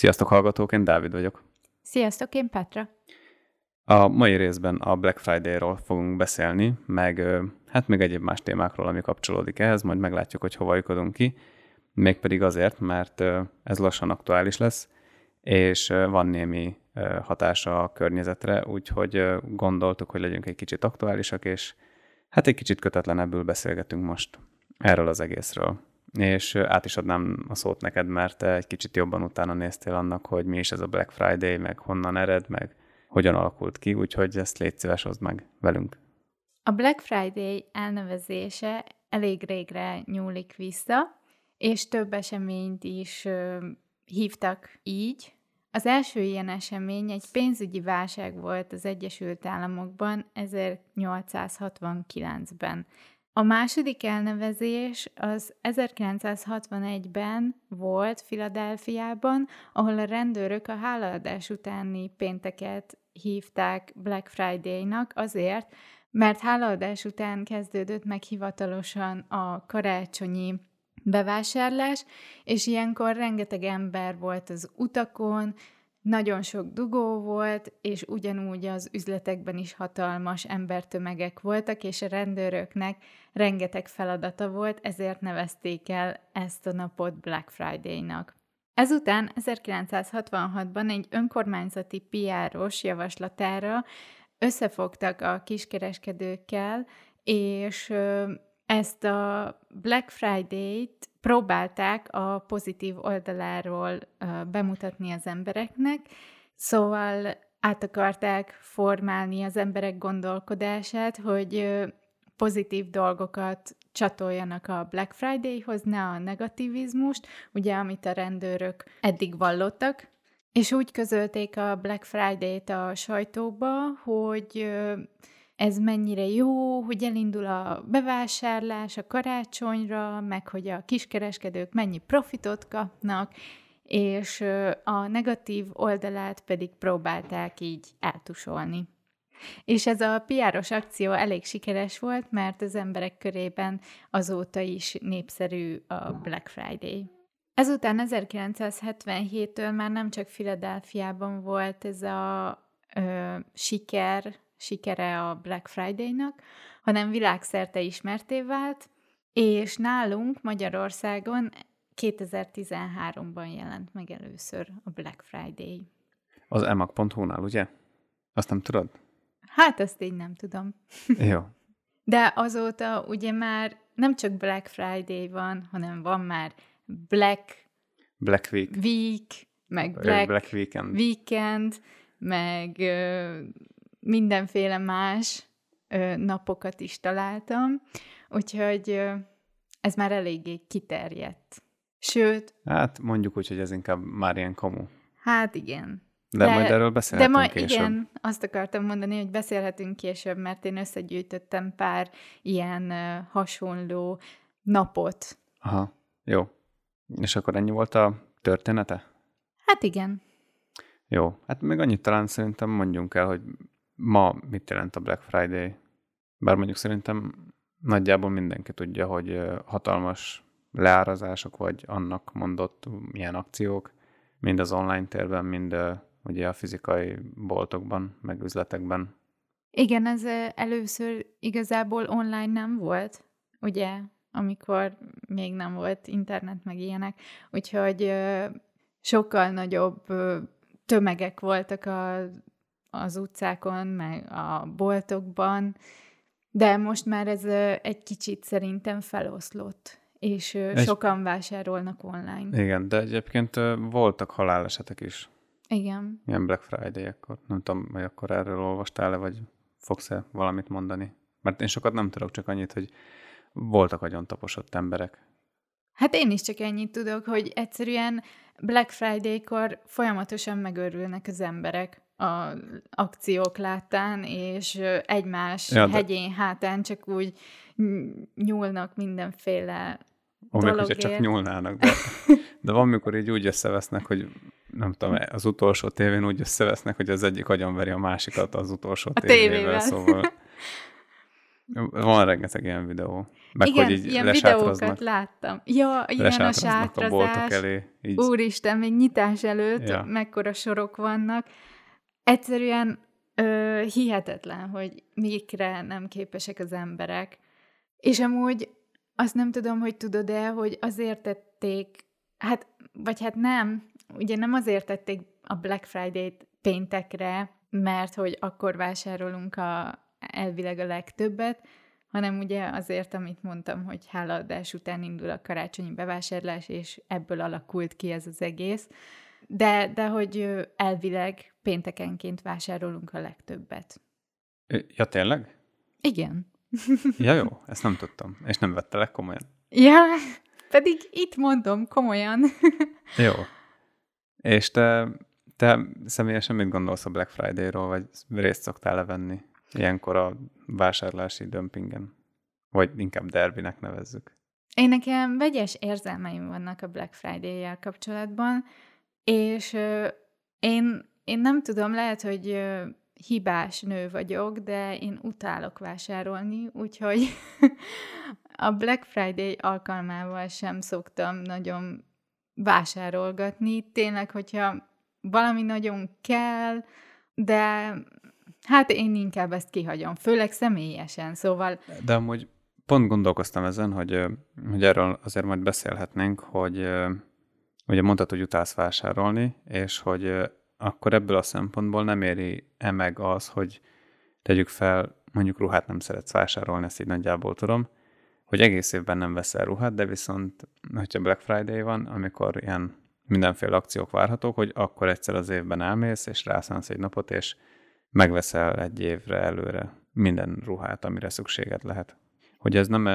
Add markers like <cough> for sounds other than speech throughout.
Sziasztok hallgatók, én Dávid vagyok. Sziasztok, én Petra. A mai részben a Black Friday-ról fogunk beszélni, meg hát még egyéb más témákról, ami kapcsolódik ehhez, majd meglátjuk, hogy hova lyukodunk ki. Mégpedig azért, mert ez lassan aktuális lesz, és van némi hatása a környezetre, úgyhogy gondoltuk, hogy legyünk egy kicsit aktuálisak, és hát egy kicsit kötetlenebbül beszélgetünk most erről az egészről és át is adnám a szót neked, mert te egy kicsit jobban utána néztél annak, hogy mi is ez a Black Friday, meg honnan ered, meg hogyan alakult ki, úgyhogy ezt légy szíves, hozd meg velünk. A Black Friday elnevezése elég régre nyúlik vissza, és több eseményt is ö, hívtak így. Az első ilyen esemény egy pénzügyi válság volt az Egyesült Államokban 1869-ben. A második elnevezés az 1961-ben volt Filadelfiában, ahol a rendőrök a hálaadás utáni pénteket hívták Black Friday-nak azért, mert hálaadás után kezdődött meg hivatalosan a karácsonyi bevásárlás, és ilyenkor rengeteg ember volt az utakon, nagyon sok dugó volt, és ugyanúgy az üzletekben is hatalmas embertömegek voltak, és a rendőröknek rengeteg feladata volt, ezért nevezték el ezt a napot Black Friday-nak. Ezután 1966-ban egy önkormányzati piáros javaslatára összefogtak a kiskereskedőkkel, és ezt a Black Friday-t próbálták a pozitív oldaláról bemutatni az embereknek, szóval át akarták formálni az emberek gondolkodását, hogy pozitív dolgokat csatoljanak a Black Friday-hoz, ne a negativizmust, ugye, amit a rendőrök eddig vallottak, és úgy közölték a Black Friday-t a sajtóba, hogy ez mennyire jó, hogy elindul a bevásárlás a karácsonyra, meg hogy a kiskereskedők mennyi profitot kapnak, és a negatív oldalát pedig próbálták így eltusolni. És ez a piáros akció elég sikeres volt, mert az emberek körében azóta is népszerű a Black Friday. Ezután 1977-től már nem csak Filadelfiában volt ez a ö, siker, sikere a Black Friday-nak, hanem világszerte ismerté vált, és nálunk Magyarországon 2013-ban jelent meg először a Black Friday. Az emag.hu-nál, ugye? Azt nem tudod? Hát ezt így nem tudom. <laughs> Jó. De azóta ugye már nem csak Black Friday van, hanem van már Black Black Week, Week meg Black, Black Weekend. Weekend, meg mindenféle más ö, napokat is találtam, úgyhogy ö, ez már eléggé kiterjedt. Sőt... Hát mondjuk úgy, hogy ez inkább már ilyen komu. Hát igen. De, de majd erről beszélhetünk De majd később. igen, azt akartam mondani, hogy beszélhetünk később, mert én összegyűjtöttem pár ilyen hasonló napot. Aha, jó. És akkor ennyi volt a története? Hát igen. Jó, hát még annyit talán szerintem mondjunk el, hogy ma mit jelent a Black Friday. Bár mondjuk szerintem nagyjából mindenki tudja, hogy hatalmas leárazások, vagy annak mondott milyen akciók, mind az online térben, mind ugye a fizikai boltokban, meg üzletekben. Igen, ez először igazából online nem volt, ugye, amikor még nem volt internet, meg ilyenek, úgyhogy sokkal nagyobb tömegek voltak a, az utcákon, meg a boltokban, de most már ez egy kicsit szerintem feloszlott, és egy... sokan vásárolnak online. Igen, de egyébként voltak halálesetek is. Igen. Ilyen Black Friday-ekkor. Nem tudom, hogy akkor erről olvastál-e, vagy fogsz-e valamit mondani? Mert én sokat nem tudok, csak annyit, hogy voltak agyon taposott emberek. Hát én is csak ennyit tudok, hogy egyszerűen Black Friday-kor folyamatosan megörülnek az emberek a akciók láttán, és egymás ja, de... hegyén hátán csak úgy nyúlnak mindenféle még hogyha csak nyúlnának, de, <laughs> de van, mikor így úgy összevesznek, hogy nem tudom, az utolsó tévén úgy összevesznek, hogy az egyik agyonveri a másikat az utolsó a tévével, tévével, szóval... <laughs> Van rengeteg ilyen videó. Meg Igen, hogy így ilyen videókat láttam. Ja, ilyen a sátrazás. A elé, így. Úristen, még nyitás előtt ja. mekkora sorok vannak. Egyszerűen ö, hihetetlen, hogy mikre nem képesek az emberek. És amúgy azt nem tudom, hogy tudod-e, hogy azért tették, hát, vagy hát nem, ugye nem azért tették a Black Friday-t péntekre, mert hogy akkor vásárolunk a, elvileg a legtöbbet, hanem ugye azért, amit mondtam, hogy hálaadás után indul a karácsonyi bevásárlás, és ebből alakult ki ez az egész. De, de hogy elvileg péntekenként vásárolunk a legtöbbet. Ja, tényleg? Igen. <laughs> Ja, jó, ezt nem tudtam, és nem vettelek komolyan. Ja, pedig itt mondom komolyan. <laughs> Jó. És te, te személyesen mit gondolsz a Black Friday-ról, vagy részt szoktál levenni ilyenkor a vásárlási dömpingen? Vagy inkább derbinek nevezzük. Én nekem vegyes érzelmeim vannak a Black Friday-jel kapcsolatban, és én, én nem tudom, lehet, hogy hibás nő vagyok, de én utálok vásárolni, úgyhogy <laughs> a Black Friday alkalmával sem szoktam nagyon vásárolgatni. Tényleg, hogyha valami nagyon kell, de hát én inkább ezt kihagyom, főleg személyesen, szóval... De amúgy pont gondolkoztam ezen, hogy, hogy erről azért majd beszélhetnénk, hogy ugye mondtad, hogy utálsz vásárolni, és hogy akkor ebből a szempontból nem éri-e meg az, hogy tegyük fel, mondjuk ruhát nem szeretsz vásárolni, ezt így nagyjából tudom, hogy egész évben nem veszel ruhát, de viszont, hogyha Black Friday van, amikor ilyen mindenféle akciók várhatók, hogy akkor egyszer az évben elmész, és rászánsz egy napot, és megveszel egy évre előre minden ruhát, amire szükséged lehet. Hogy ez nem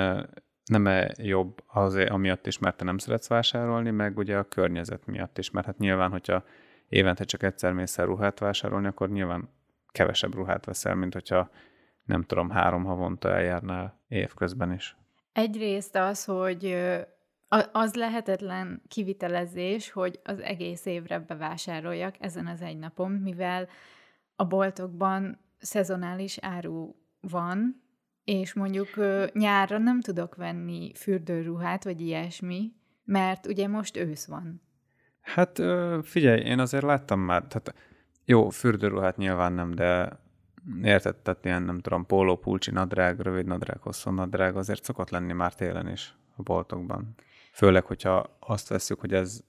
-e, nem -e jobb azért, amiatt is, mert te nem szeretsz vásárolni, meg ugye a környezet miatt is, mert hát nyilván, hogyha évente csak egyszer mész el ruhát vásárolni, akkor nyilván kevesebb ruhát veszel, mint hogyha nem tudom, három havonta eljárnál évközben is. Egyrészt az, hogy az lehetetlen kivitelezés, hogy az egész évre bevásároljak ezen az egy napon, mivel a boltokban szezonális áru van, és mondjuk nyárra nem tudok venni fürdőruhát, vagy ilyesmi, mert ugye most ősz van. Hát figyelj, én azért láttam már, tehát jó, fürdőruhát nyilván nem, de érted, tehát ilyen, nem tudom, póló, pulcsi nadrág, rövid nadrág, hosszú nadrág, azért szokott lenni már télen is a boltokban. Főleg, hogyha azt veszük, hogy ez,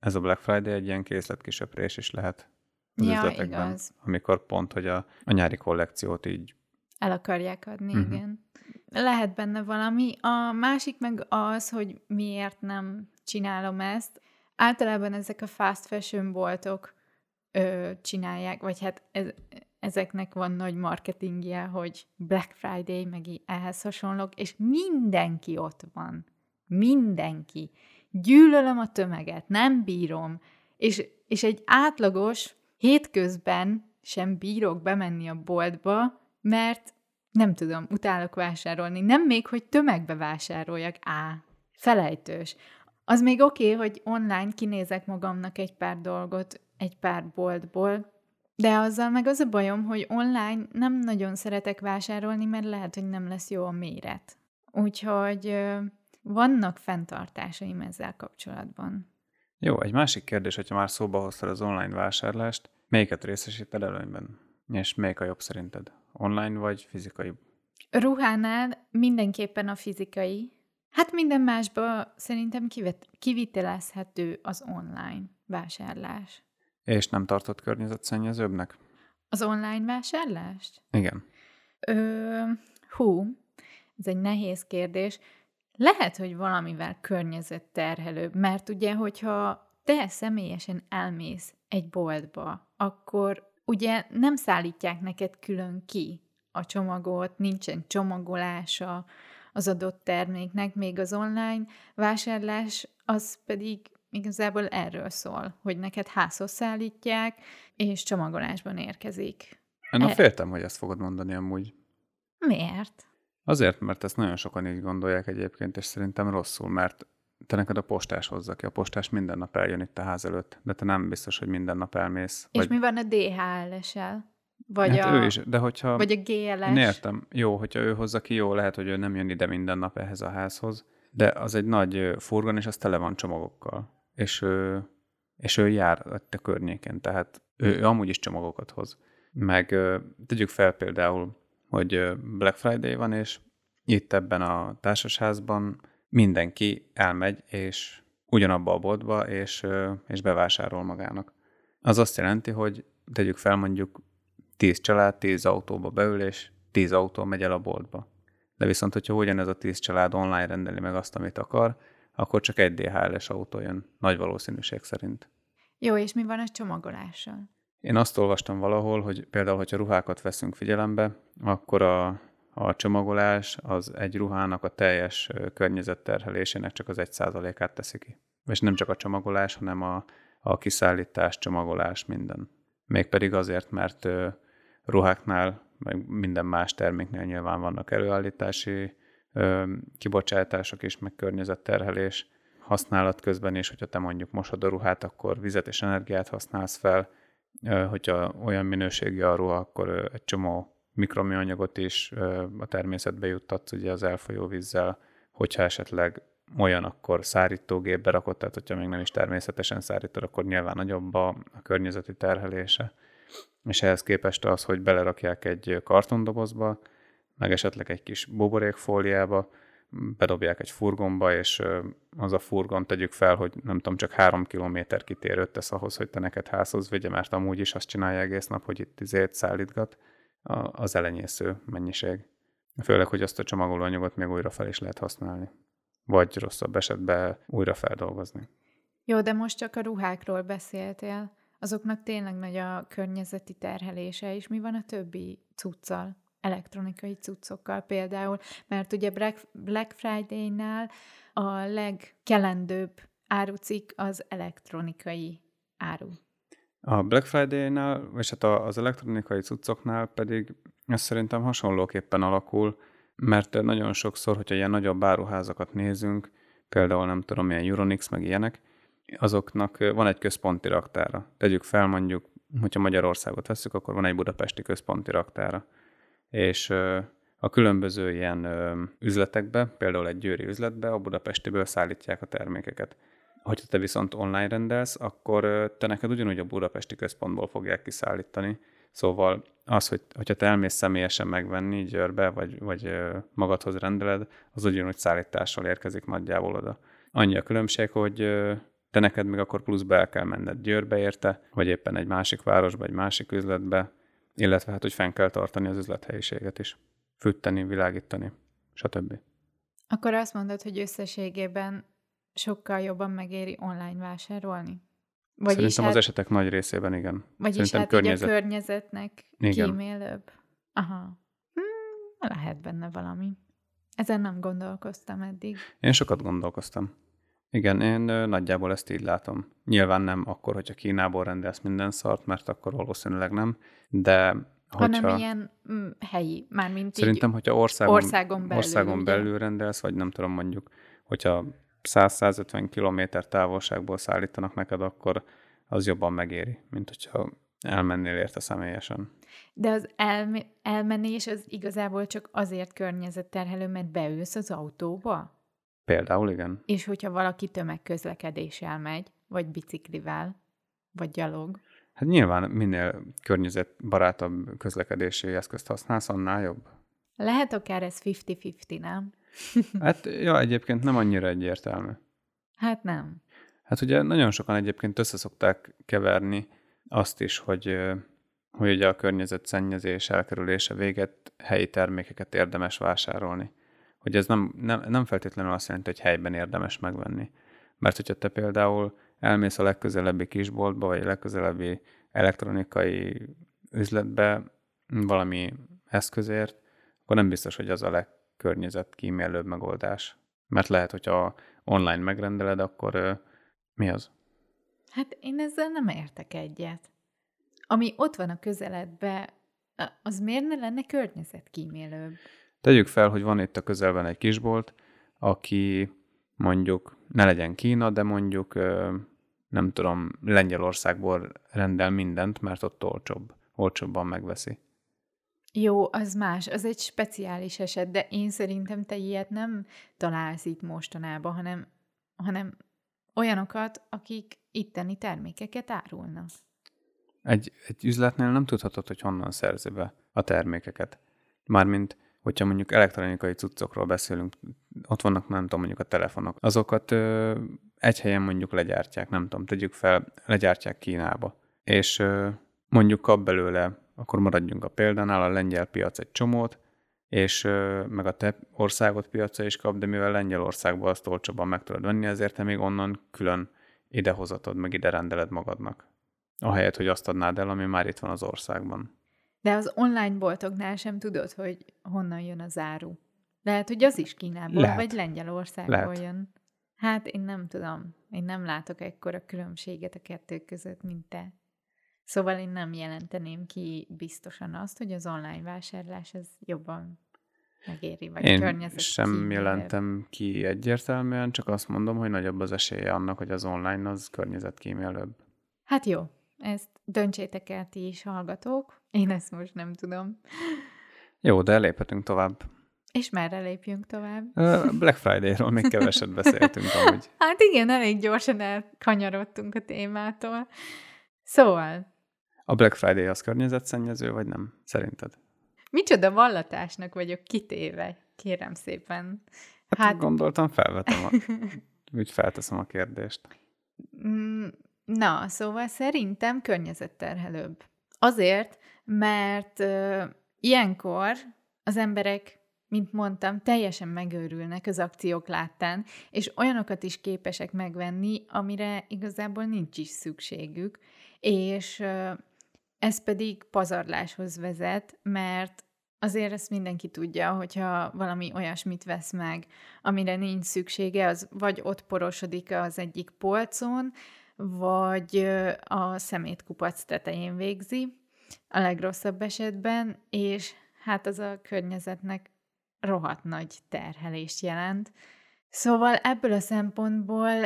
ez a Black Friday egy ilyen készletkisöprés is lehet az ja, üzletekben. Igaz. Amikor pont, hogy a, a nyári kollekciót így el akarják adni, uh-huh. igen. Lehet benne valami. A másik meg az, hogy miért nem csinálom ezt. Általában ezek a fast fashion boltok ö, csinálják, vagy hát ez, ezeknek van nagy marketingje, hogy Black Friday, meg ehhez hasonlók, és mindenki ott van. Mindenki. Gyűlölöm a tömeget, nem bírom. És, és egy átlagos hétközben sem bírok bemenni a boltba, mert nem tudom, utálok vásárolni. Nem még, hogy tömegbe vásároljak. Á, felejtős. Az még oké, okay, hogy online kinézek magamnak egy pár dolgot egy pár boltból, de azzal meg az a bajom, hogy online nem nagyon szeretek vásárolni, mert lehet, hogy nem lesz jó a méret. Úgyhogy vannak fenntartásaim ezzel kapcsolatban. Jó, egy másik kérdés, hogyha már szóba hoztad az online vásárlást, melyiket részesíted előnyben? És melyik a jobb szerinted? Online vagy fizikai? Ruhánál mindenképpen a fizikai. Hát minden másba szerintem kivitelezhető az online vásárlás. És nem tartott környezetszennyezőbbnek? Az online vásárlást? Igen. Ö, hú, ez egy nehéz kérdés. Lehet, hogy valamivel környezetterhelőbb, mert ugye, hogyha te személyesen elmész egy boltba, akkor ugye nem szállítják neked külön ki a csomagot, nincsen csomagolása az adott terméknek, még az online vásárlás az pedig igazából erről szól, hogy neked házhoz szállítják, és csomagolásban érkezik. Én e- féltem, hogy ezt fogod mondani amúgy. Miért? Azért, mert ezt nagyon sokan így gondolják egyébként, és szerintem rosszul, mert te neked a postás hozza ki. A postás minden nap eljön itt a ház előtt, de te nem biztos, hogy minden nap elmész. És vagy... mi van a DHL-esel? Vagy, hát a, ő is, de hogyha... vagy a GLS. Értem. Jó, hogyha ő hozza ki, jó, lehet, hogy ő nem jön ide minden nap ehhez a házhoz, de az egy nagy furgon, és az tele van csomagokkal. És ő, és ő jár a környéken, tehát ő, ő amúgy is csomagokat hoz. Meg tegyük fel például, hogy Black Friday van, és itt ebben a társasházban mindenki elmegy, és ugyanabba a boltba, és, és bevásárol magának. Az azt jelenti, hogy tegyük fel mondjuk 10 család, 10 autóba beül, és 10 autó megy el a boltba. De viszont, hogyha ugyanez a 10 család online rendeli meg azt, amit akar, akkor csak egy DHL-es autó jön, nagy valószínűség szerint. Jó, és mi van a csomagolással? Én azt olvastam valahol, hogy például, hogyha ruhákat veszünk figyelembe, akkor a, a csomagolás az egy ruhának a teljes környezetterhelésének csak az egy százalékát teszi ki. És nem csak a csomagolás, hanem a, a kiszállítás, csomagolás, minden. Mégpedig azért, mert ruháknál, meg minden más terméknél nyilván vannak előállítási kibocsátások is, meg környezetterhelés használat közben is, hogyha te mondjuk mosod a ruhát, akkor vizet és energiát használsz fel, hogyha olyan minőségi a ruha, akkor egy csomó mikroműanyagot is a természetbe juttatsz ugye az elfolyó vízzel, hogyha esetleg olyan, akkor szárítógépbe rakott, tehát hogyha még nem is természetesen szárítod, akkor nyilván nagyobb a, a környezeti terhelése. És ehhez képest az, hogy belerakják egy kartondobozba, meg esetleg egy kis buborékfóliába, bedobják egy furgonba, és az a furgon tegyük fel, hogy nem tudom, csak három kilométer kitérőt tesz ahhoz, hogy te neked házhoz vigye, mert amúgy is azt csinálja egész nap, hogy itt izét szállítgat, az elenyésző mennyiség. Főleg, hogy azt a csomagolóanyagot még újra fel is lehet használni. Vagy rosszabb esetben újra feldolgozni. Jó, de most csak a ruhákról beszéltél. Azoknak tényleg nagy a környezeti terhelése, és mi van a többi cuccal? elektronikai cuccokkal például, mert ugye Black Friday-nál a legkelendőbb árucik az elektronikai áru. A Black Friday-nál, és hát az elektronikai cuccoknál pedig ez szerintem hasonlóképpen alakul, mert nagyon sokszor, hogyha ilyen nagyobb áruházakat nézünk, például nem tudom, milyen Euronix, meg ilyenek, azoknak van egy központi raktára. Tegyük fel mondjuk, hogyha Magyarországot veszük, akkor van egy budapesti központi raktára és a különböző ilyen üzletekbe, például egy győri üzletbe, a budapestiből szállítják a termékeket. Hogyha te viszont online rendelsz, akkor te neked ugyanúgy a budapesti központból fogják kiszállítani. Szóval az, hogy hogyha te elmész személyesen megvenni Győrbe, vagy, vagy magadhoz rendeled, az ugyanúgy szállítással érkezik nagyjából oda. Annyi a különbség, hogy te neked még akkor pluszba el kell menned Győrbe érte, vagy éppen egy másik városba, egy másik üzletbe, illetve hát, hogy fenn kell tartani az üzlethelyiséget is. Fűteni, világítani, stb. Akkor azt mondod, hogy összességében sokkal jobban megéri online vásárolni? Vagyis Szerintem hát, az esetek nagy részében igen. Vagyis Szerintem hát környezet... a környezetnek igen. kímélőbb. Aha. Hmm, lehet benne valami. Ezen nem gondolkoztam eddig. Én sokat gondolkoztam. Igen, én nagyjából ezt így látom. Nyilván nem akkor, hogyha Kínából rendelsz minden szart, mert akkor valószínűleg nem, de hogyha... Hanem ilyen mm, helyi, mármint Szerintem, így hogyha országon, országon belül, országon belül rendelsz, vagy nem tudom mondjuk, hogyha 100-150 kilométer távolságból szállítanak neked, akkor az jobban megéri, mint hogyha elmennél érte személyesen. De az elme- elmenés az igazából csak azért környezetterhelő, mert beülsz az autóba? Például igen. És hogyha valaki tömegközlekedéssel megy, vagy biciklivel, vagy gyalog. Hát nyilván minél környezetbarátabb közlekedési eszközt használsz, annál jobb. Lehet akár ez 50-50, nem? Hát, ja, egyébként nem annyira egyértelmű. Hát nem. Hát ugye nagyon sokan egyébként összeszokták keverni azt is, hogy, hogy ugye a környezetszennyezés elkerülése véget helyi termékeket érdemes vásárolni hogy ez nem, nem, nem feltétlenül azt jelenti, hogy helyben érdemes megvenni. Mert hogyha te például elmész a legközelebbi kisboltba, vagy a legközelebbi elektronikai üzletbe valami eszközért, akkor nem biztos, hogy az a legkörnyezet kímélőbb megoldás. Mert lehet, hogyha online megrendeled, akkor mi az? Hát én ezzel nem értek egyet. Ami ott van a közeledbe, az miért ne lenne környezetkímélőbb? Tegyük fel, hogy van itt a közelben egy kisbolt, aki mondjuk ne legyen Kína, de mondjuk nem tudom, Lengyelországból rendel mindent, mert ott olcsóbb. olcsóbban megveszi. Jó, az más, az egy speciális eset, de én szerintem te ilyet nem találsz itt mostanában, hanem, hanem olyanokat, akik itteni termékeket árulnak. Egy, egy üzletnél nem tudhatod, hogy honnan szerzi be a termékeket. Mármint, hogyha mondjuk elektronikai cuccokról beszélünk, ott vannak, nem tudom, mondjuk a telefonok. Azokat ö, egy helyen mondjuk legyártják, nem tudom, tegyük fel, legyártják Kínába. És ö, mondjuk kap belőle, akkor maradjunk a példánál, a lengyel piac egy csomót, és meg a te országot piaca is kap, de mivel Lengyelországban azt olcsóban meg tudod venni, ezért te még onnan külön idehozatod, meg ide rendeled magadnak. Ahelyett, hogy azt adnád el, ami már itt van az országban. De az online boltoknál sem tudod, hogy honnan jön az áru. Lehet, hogy az is Kínából, Lehet. vagy Lengyelországból Lehet. jön. Hát én nem tudom. Én nem látok ekkora különbséget a kettő között, mint te. Szóval én nem jelenteném ki biztosan azt, hogy az online vásárlás az jobban megéri, vagy Én környezet sem kímélőbb. jelentem ki egyértelműen, csak azt mondom, hogy nagyobb az esélye annak, hogy az online az környezetkímélőbb. Hát jó, ezt döntsétek el ti is, hallgatók. Én ezt most nem tudom. Jó, de léphetünk tovább. És merre lépjünk tovább? Black Friday-ról még keveset <laughs> beszéltünk amúgy. Hát igen, elég gyorsan elkanyarodtunk a témától. Szóval, A Black Friday az környezetszennyező, vagy nem? Szerinted? micsoda vallatásnak vagyok kitéve, kérem szépen. Hát, Hát- gondoltam, felvetem, a, <laughs> úgy felteszem a kérdést. Mm, Na, szóval szerintem környezetterhelőbb. Azért, mert ö, ilyenkor az emberek, mint mondtam, teljesen megőrülnek az akciók láttán, és olyanokat is képesek megvenni, amire igazából nincs is szükségük, és ö, ez pedig pazarláshoz vezet, mert azért ezt mindenki tudja, hogyha valami olyasmit vesz meg, amire nincs szüksége, az vagy ott porosodik az egyik polcon, vagy a szemétkupac tetején végzi, a legrosszabb esetben, és hát az a környezetnek rohadt nagy terhelést jelent. Szóval ebből a szempontból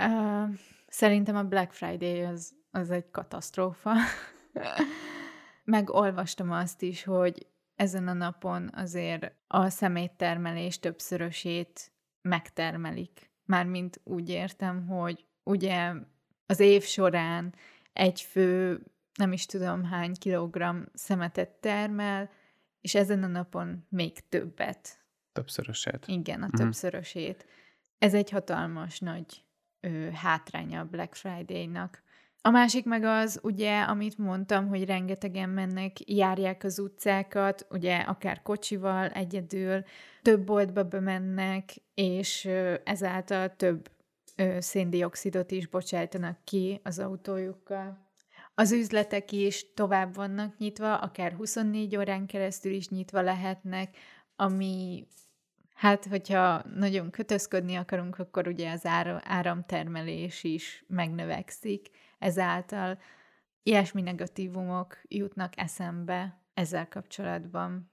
uh, szerintem a Black Friday az, az egy katasztrófa. <laughs> <laughs> Megolvastam azt is, hogy ezen a napon azért a szeméttermelés többszörösét megtermelik. Mármint úgy értem, hogy ugye az év során egy fő, nem is tudom hány kilogramm szemetet termel, és ezen a napon még többet. Többszörösét. Igen, a többszörösét. Ez egy hatalmas nagy ö, hátránya a Black Friday-nak. A másik meg az, ugye, amit mondtam, hogy rengetegen mennek, járják az utcákat, ugye akár kocsival, egyedül, több boltba bemennek, és ezáltal több széndiokszidot is bocsájtanak ki az autójukkal. Az üzletek is tovább vannak nyitva, akár 24 órán keresztül is nyitva lehetnek, ami hát, hogyha nagyon kötözködni akarunk, akkor ugye az ára, áramtermelés is megnövekszik. Ezáltal ilyesmi negatívumok jutnak eszembe ezzel kapcsolatban.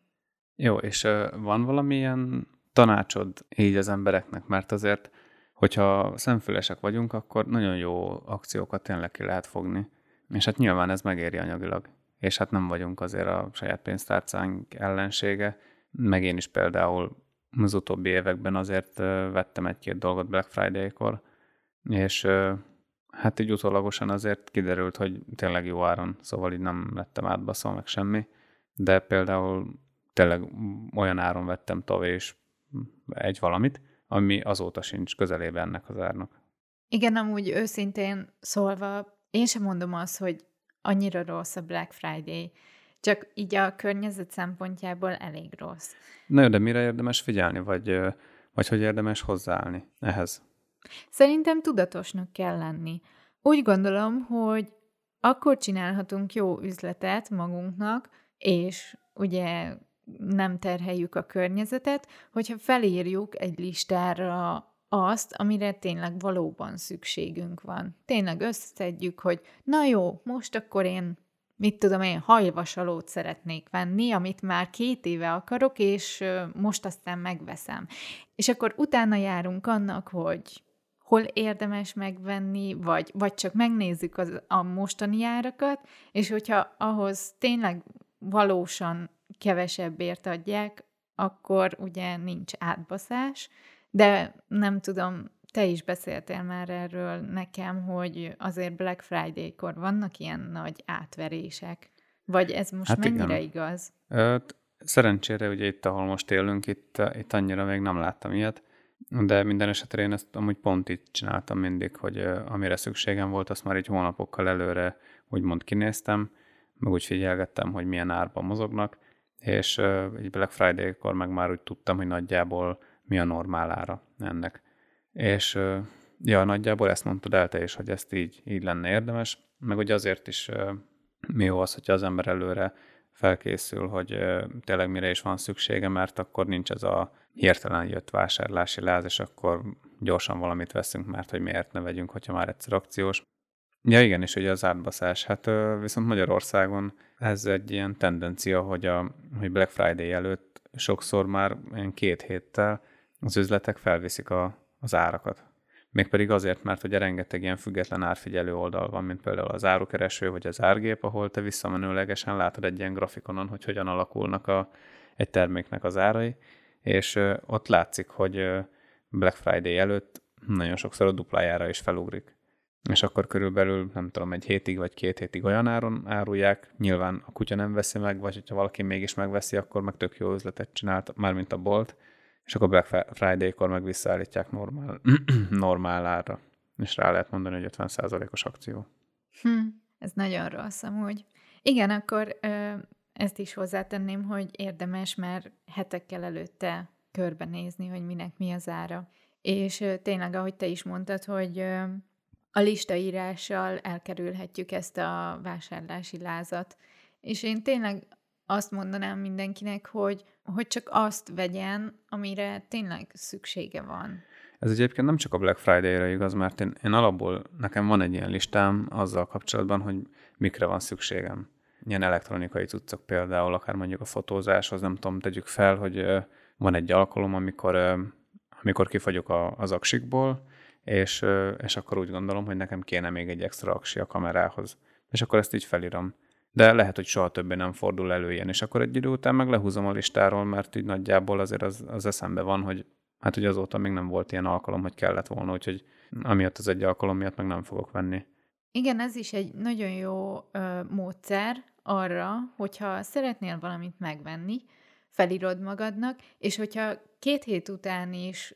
Jó, és van valamilyen tanácsod így az embereknek, mert azért, hogyha szemfülesek vagyunk, akkor nagyon jó akciókat tényleg ki lehet fogni. És hát nyilván ez megéri anyagilag. És hát nem vagyunk azért a saját pénztárcánk ellensége. Meg én is például az utóbbi években azért vettem egy-két dolgot Black Friday-kor, és hát így utólagosan azért kiderült, hogy tényleg jó áron, szóval így nem lettem átbaszol meg semmi, de például tényleg olyan áron vettem tavaly is egy valamit, ami azóta sincs közelében ennek az árnak. Igen, amúgy őszintén szólva, én sem mondom azt, hogy annyira rossz a Black Friday, csak így a környezet szempontjából elég rossz. Na jó, de mire érdemes figyelni, vagy, vagy hogy érdemes hozzáállni ehhez? Szerintem tudatosnak kell lenni. Úgy gondolom, hogy akkor csinálhatunk jó üzletet magunknak, és ugye nem terheljük a környezetet, hogyha felírjuk egy listára azt, amire tényleg valóban szükségünk van. Tényleg összeszedjük, hogy na jó, most akkor én, mit tudom én, hajvasalót szeretnék venni, amit már két éve akarok, és most aztán megveszem. És akkor utána járunk annak, hogy hol érdemes megvenni, vagy, vagy csak megnézzük az, a mostani árakat, és hogyha ahhoz tényleg valósan kevesebbért adják, akkor ugye nincs átbaszás, de nem tudom, te is beszéltél már erről nekem, hogy azért Black Friday-kor vannak ilyen nagy átverések. Vagy ez most hát mennyire igen. igaz? Szerencsére ugye itt, ahol most élünk, itt, itt annyira még nem láttam ilyet, de minden esetre én ezt amúgy pont itt csináltam mindig, hogy amire szükségem volt, azt már egy hónapokkal előre úgymond kinéztem, meg úgy figyelgettem, hogy milyen árban mozognak, és egy Black Friday-kor meg már úgy tudtam, hogy nagyjából mi a normál ára ennek. És ja, nagyjából ezt mondtad el te is, hogy ezt így, így lenne érdemes, meg ugye azért is mi jó az, hogyha az ember előre felkészül, hogy tényleg mire is van szüksége, mert akkor nincs ez a hirtelen jött vásárlási láz, és akkor gyorsan valamit veszünk, mert hogy miért ne vegyünk, hogyha már egyszer akciós. Ja igen, és ugye az átbaszás. Hát viszont Magyarországon ez egy ilyen tendencia, hogy, a, hogy Black Friday előtt sokszor már két héttel az üzletek felviszik a, az árakat. Mégpedig azért, mert ugye rengeteg ilyen független árfigyelő oldal van, mint például az árukereső vagy az árgép, ahol te visszamenőlegesen látod egy ilyen grafikonon, hogy hogyan alakulnak a, egy terméknek az árai, és ott látszik, hogy Black Friday előtt nagyon sokszor a duplájára is felugrik. És akkor körülbelül, nem tudom, egy hétig vagy két hétig olyan áron árulják, nyilván a kutya nem veszi meg, vagy hogyha valaki mégis megveszi, akkor meg tök jó üzletet csinált, mármint a bolt, és akkor Black Friday-kor meg visszaállítják normál, <clears throat> normál ára. És rá lehet mondani, hogy 50%-os akció. Hm, ez nagyon rossz amúgy. Igen, akkor ö, ezt is hozzátenném, hogy érdemes már hetekkel előtte körbenézni, hogy minek mi az ára. És ö, tényleg, ahogy te is mondtad, hogy ö, a listaírással elkerülhetjük ezt a vásárlási lázat. És én tényleg azt mondanám mindenkinek, hogy, hogy csak azt vegyen, amire tényleg szüksége van. Ez egyébként nem csak a Black Friday-re igaz, mert én, én alapból, nekem van egy ilyen listám azzal kapcsolatban, hogy mikre van szükségem. Ilyen elektronikai cuccok például, akár mondjuk a fotózáshoz, nem tudom, tegyük fel, hogy van egy alkalom, amikor, amikor kifagyok az aksikból, és, és akkor úgy gondolom, hogy nekem kéne még egy extra aksi a kamerához. És akkor ezt így felírom de lehet, hogy soha többé nem fordul elő ilyen, és akkor egy idő után meg lehúzom a listáról, mert így nagyjából azért az, az eszembe van, hogy hát hogy azóta még nem volt ilyen alkalom, hogy kellett volna, úgyhogy amiatt az egy alkalom miatt meg nem fogok venni. Igen, ez is egy nagyon jó ö, módszer arra, hogyha szeretnél valamit megvenni, felírod magadnak, és hogyha két hét után is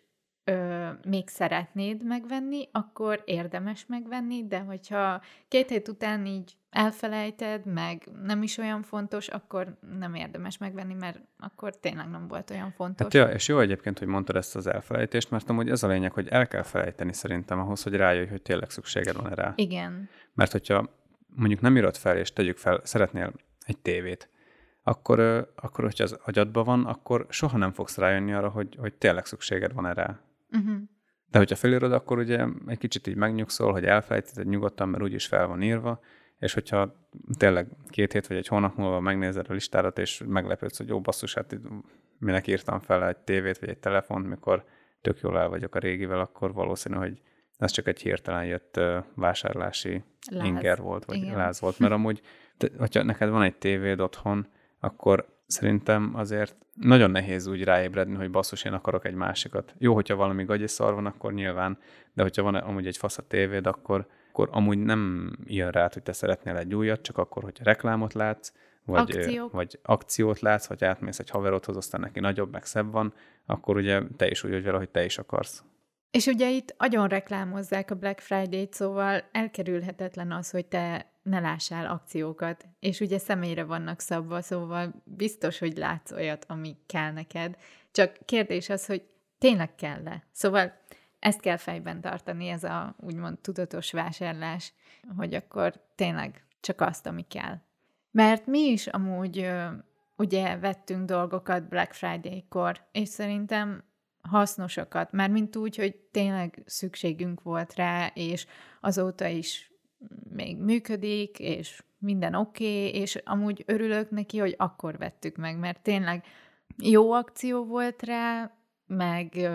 ö, még szeretnéd megvenni, akkor érdemes megvenni, de hogyha két hét után így elfelejted, meg nem is olyan fontos, akkor nem érdemes megvenni, mert akkor tényleg nem volt olyan fontos. Hát ja, és jó egyébként, hogy mondtad ezt az elfelejtést, mert amúgy ez a lényeg, hogy el kell felejteni szerintem ahhoz, hogy rájöjj, hogy tényleg szükséged van rá. Igen. Mert hogyha mondjuk nem írod fel, és tegyük fel, szeretnél egy tévét, akkor, akkor hogyha az agyadban van, akkor soha nem fogsz rájönni arra, hogy, hogy tényleg szükséged van erre. Uh-huh. De hogyha felírod, akkor ugye egy kicsit így megnyugszol, hogy elfelejted nyugodtan, mert úgyis fel van írva, és hogyha tényleg két hét vagy egy hónap múlva megnézed a listárat, és meglepődsz, hogy jó basszus, hát minek írtam fel egy tévét vagy egy telefont, mikor tök jól el vagyok a régivel, akkor valószínű, hogy ez csak egy hirtelen jött vásárlási láz. inger volt, vagy Igen. láz volt, mert amúgy, te, hogyha neked van egy tévéd otthon, akkor szerintem azért nagyon nehéz úgy ráébredni, hogy basszus, én akarok egy másikat. Jó, hogyha valami szar van, akkor nyilván, de hogyha van amúgy egy fasz a tévéd, akkor, akkor amúgy nem jön rá, hogy te szeretnél egy újat, csak akkor, hogyha reklámot látsz, vagy, Akciók. vagy akciót látsz, vagy átmész egy haverodhoz, aztán neki nagyobb, meg szebb van, akkor ugye te is úgy vagy vele, hogy te is akarsz. És ugye itt agyon reklámozzák a Black Friday-t, szóval elkerülhetetlen az, hogy te ne lássál akciókat, és ugye személyre vannak szabva, szóval biztos, hogy látsz olyat, ami kell neked. Csak kérdés az, hogy tényleg kell-e? Szóval ezt kell fejben tartani, ez a úgymond tudatos vásárlás, hogy akkor tényleg csak azt, ami kell. Mert mi is amúgy ugye vettünk dolgokat Black Friday-kor, és szerintem hasznosakat, már mint úgy, hogy tényleg szükségünk volt rá, és azóta is még működik, és minden oké, okay, és amúgy örülök neki, hogy akkor vettük meg, mert tényleg jó akció volt rá, meg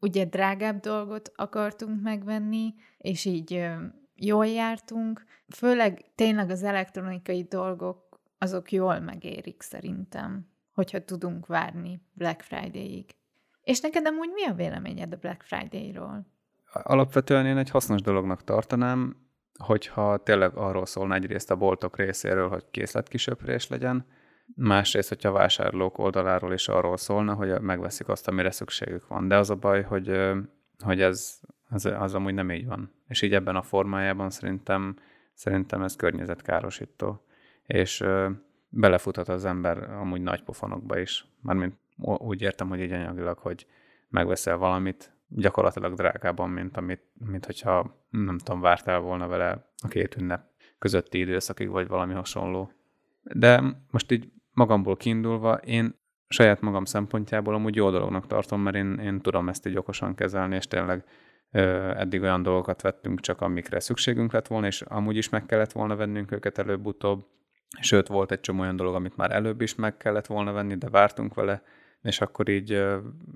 ugye drágább dolgot akartunk megvenni, és így jól jártunk. Főleg tényleg az elektronikai dolgok, azok jól megérik szerintem, hogyha tudunk várni Black Friday-ig. És neked amúgy mi a véleményed a Black Friday-ról? Alapvetően én egy hasznos dolognak tartanám, hogyha tényleg arról szólna egyrészt a boltok részéről, hogy készletkisöprés legyen, másrészt, hogyha a vásárlók oldaláról is arról szólna, hogy megveszik azt, amire szükségük van. De az a baj, hogy, hogy ez, az, az amúgy nem így van. És így ebben a formájában szerintem, szerintem ez környezetkárosító. És belefuthat az ember amúgy nagy pofonokba is. Mármint úgy értem, hogy így anyagilag, hogy megveszel valamit, gyakorlatilag drágában, mint, amit, mint hogyha nem tudom, vártál volna vele a két ünnep közötti időszakig, vagy valami hasonló. De most így magamból kiindulva, én saját magam szempontjából amúgy jó dolognak tartom, mert én, én tudom ezt így okosan kezelni, és tényleg ö, eddig olyan dolgokat vettünk csak, amikre szükségünk lett volna, és amúgy is meg kellett volna vennünk őket előbb-utóbb. Sőt, volt egy csomó olyan dolog, amit már előbb is meg kellett volna venni, de vártunk vele, és akkor így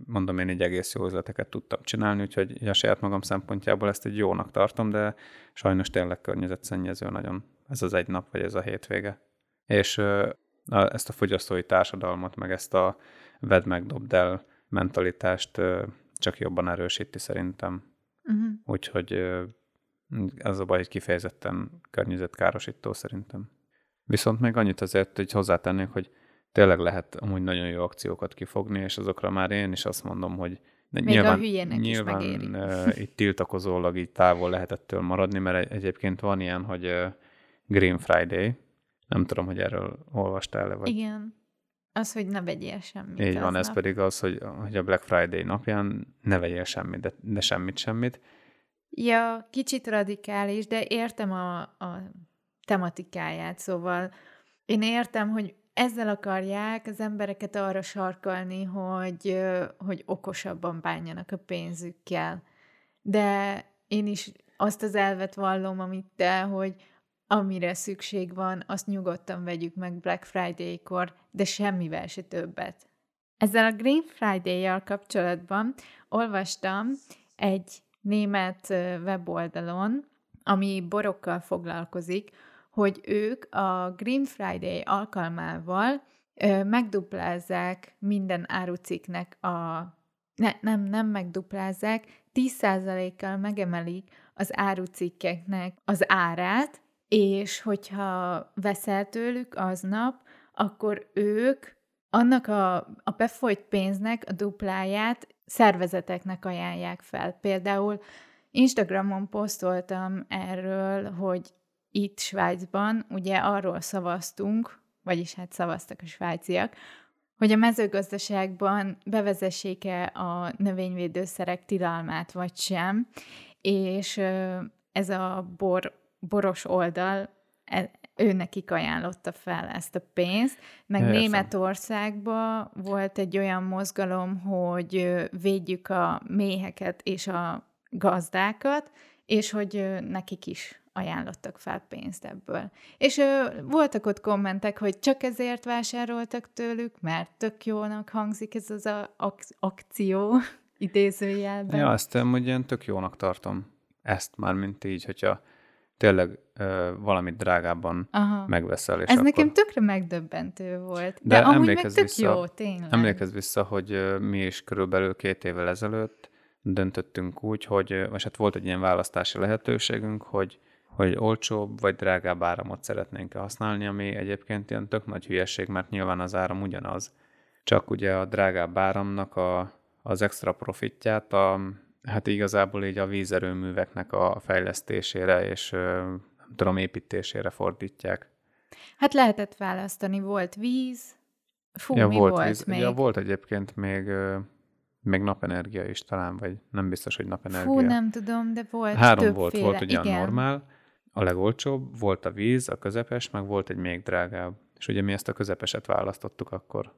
mondom, én egy egész jó üzleteket tudtam csinálni, úgyhogy a saját magam szempontjából ezt egy jónak tartom, de sajnos tényleg környezetszennyező nagyon ez az egy nap, vagy ez a hétvége. És ezt a fogyasztói társadalmat, meg ezt a vedd meg, dobd el mentalitást csak jobban erősíti szerintem. Uh-huh. Úgyhogy ez a baj egy kifejezetten környezetkárosító szerintem. Viszont még annyit azért, hogy hozzátennék, hogy tényleg lehet amúgy nagyon jó akciókat kifogni, és azokra már én is azt mondom, hogy még nyilván, a nyilván is uh, itt tiltakozólag így távol lehet ettől maradni, mert egyébként van ilyen, hogy uh, Green Friday, nem tudom, hogy erről olvastál-e, vagy... Igen. Az, hogy ne vegyél semmit. Így van, ez pedig az, hogy, hogy a Black Friday napján ne vegyél semmit, de, de semmit, semmit. Ja, kicsit radikális, de értem a, a tematikáját, szóval én értem, hogy ezzel akarják az embereket arra sarkalni, hogy, hogy okosabban bánjanak a pénzükkel. De én is azt az elvet vallom, amit te, hogy amire szükség van, azt nyugodtan vegyük meg Black Friday-kor, de semmivel se többet. Ezzel a Green Friday-jal kapcsolatban olvastam egy német weboldalon, ami borokkal foglalkozik, hogy ők a Green Friday alkalmával megduplázzák minden árucikknek a... Ne, nem, nem megduplázzák, 10%-kal megemelik az árucikkeknek az árát, és hogyha veszel tőlük aznap, akkor ők annak a, a befolyt pénznek a dupláját szervezeteknek ajánlják fel. Például Instagramon posztoltam erről, hogy itt Svájcban ugye arról szavaztunk, vagyis hát szavaztak a svájciak, hogy a mezőgazdaságban bevezessék-e a növényvédőszerek tilalmát, vagy sem, és ez a bor, boros oldal e, ő nekik ajánlotta fel ezt a pénzt, meg Értem. Németországban volt egy olyan mozgalom, hogy védjük a méheket és a gazdákat, és hogy nekik is ajánlottak fel pénzt ebből. És ö, voltak ott kommentek, hogy csak ezért vásároltak tőlük, mert tök jónak hangzik ez az a ak- akció <laughs> idézőjelben. Ja, azt hogy ilyen tök jónak tartom. Ezt már, mint így, hogyha tényleg ö, valamit drágábban Aha. megveszel. És Ez akkor... nekem tökre megdöbbentő volt. De, De amúgy meg tök vissza, jó, tényleg. Emlékezz vissza, hogy ö, mi is körülbelül két évvel ezelőtt döntöttünk úgy, hogy, vagy hát volt egy ilyen választási lehetőségünk, hogy hogy olcsóbb vagy drágább áramot szeretnénk használni, ami egyébként ilyen tök nagy hülyeség, mert nyilván az áram ugyanaz. Csak ugye a drágább áramnak a, az extra profitját a, hát igazából így a vízerőműveknek a fejlesztésére és nem tudom, építésére fordítják. Hát lehetett választani, volt víz, fú, ja, mi volt, volt víz. még? Ja, volt egyébként még, még napenergia is talán, vagy nem biztos, hogy napenergia. Fú, nem tudom, de volt Három volt, volt ugye Igen. a normál, a legolcsóbb, volt a víz, a közepes, meg volt egy még drágább. És ugye mi ezt a közepeset választottuk akkor.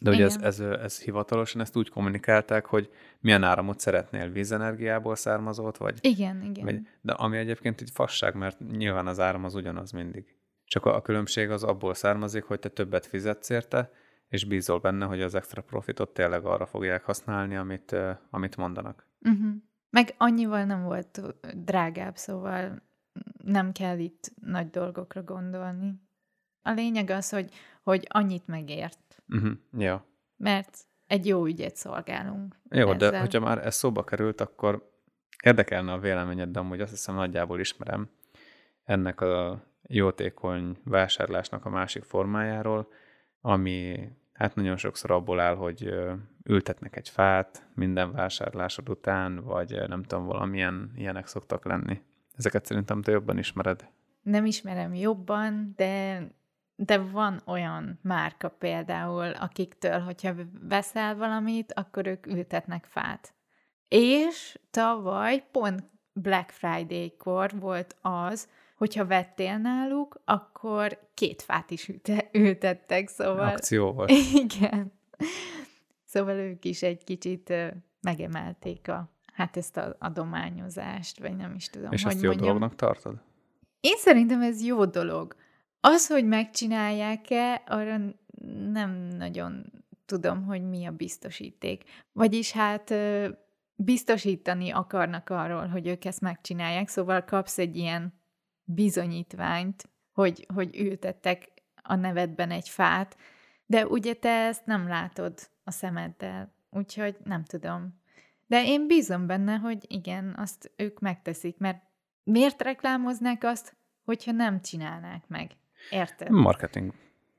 De ugye ez, ez, ez hivatalosan ezt úgy kommunikálták, hogy milyen áramot szeretnél, vízenergiából származót, vagy... Igen, igen. Vagy, de ami egyébként egy fasság, mert nyilván az áram az ugyanaz mindig. Csak a, a különbség az abból származik, hogy te többet fizetsz érte, és bízol benne, hogy az extra profitot tényleg arra fogják használni, amit, amit mondanak. Uh-huh. Meg annyival nem volt drágább, szóval nem kell itt nagy dolgokra gondolni. A lényeg az, hogy, hogy annyit megért. Uh-huh. Ja. Mert egy jó ügyet szolgálunk. Jó, ezzel. de hogyha már ez szóba került, akkor érdekelne a véleményed, de amúgy azt hiszem nagyjából ismerem ennek a jótékony vásárlásnak a másik formájáról, ami hát nagyon sokszor abból áll, hogy ültetnek egy fát minden vásárlásod után, vagy nem tudom, valamilyen ilyenek szoktak lenni. Ezeket szerintem te jobban ismered. Nem ismerem jobban, de, de van olyan márka például, akiktől, hogyha veszel valamit, akkor ők ültetnek fát. És tavaly pont Black Friday-kor volt az, hogyha vettél náluk, akkor két fát is ülte, ültettek, szóval... Akció volt. <laughs> Igen. Szóval ők is egy kicsit megemelték a, hát ezt az adományozást, vagy nem is tudom, És hogy ezt jó mondjam. dolognak tartod? Én szerintem ez jó dolog. Az, hogy megcsinálják-e, arra nem nagyon tudom, hogy mi a biztosíték. Vagyis hát biztosítani akarnak arról, hogy ők ezt megcsinálják, szóval kapsz egy ilyen bizonyítványt, hogy, hogy ültettek a nevedben egy fát, de ugye te ezt nem látod a szemeddel, úgyhogy nem tudom. De én bízom benne, hogy igen, azt ők megteszik, mert miért reklámoznák azt, hogyha nem csinálnák meg? Érted? Marketing.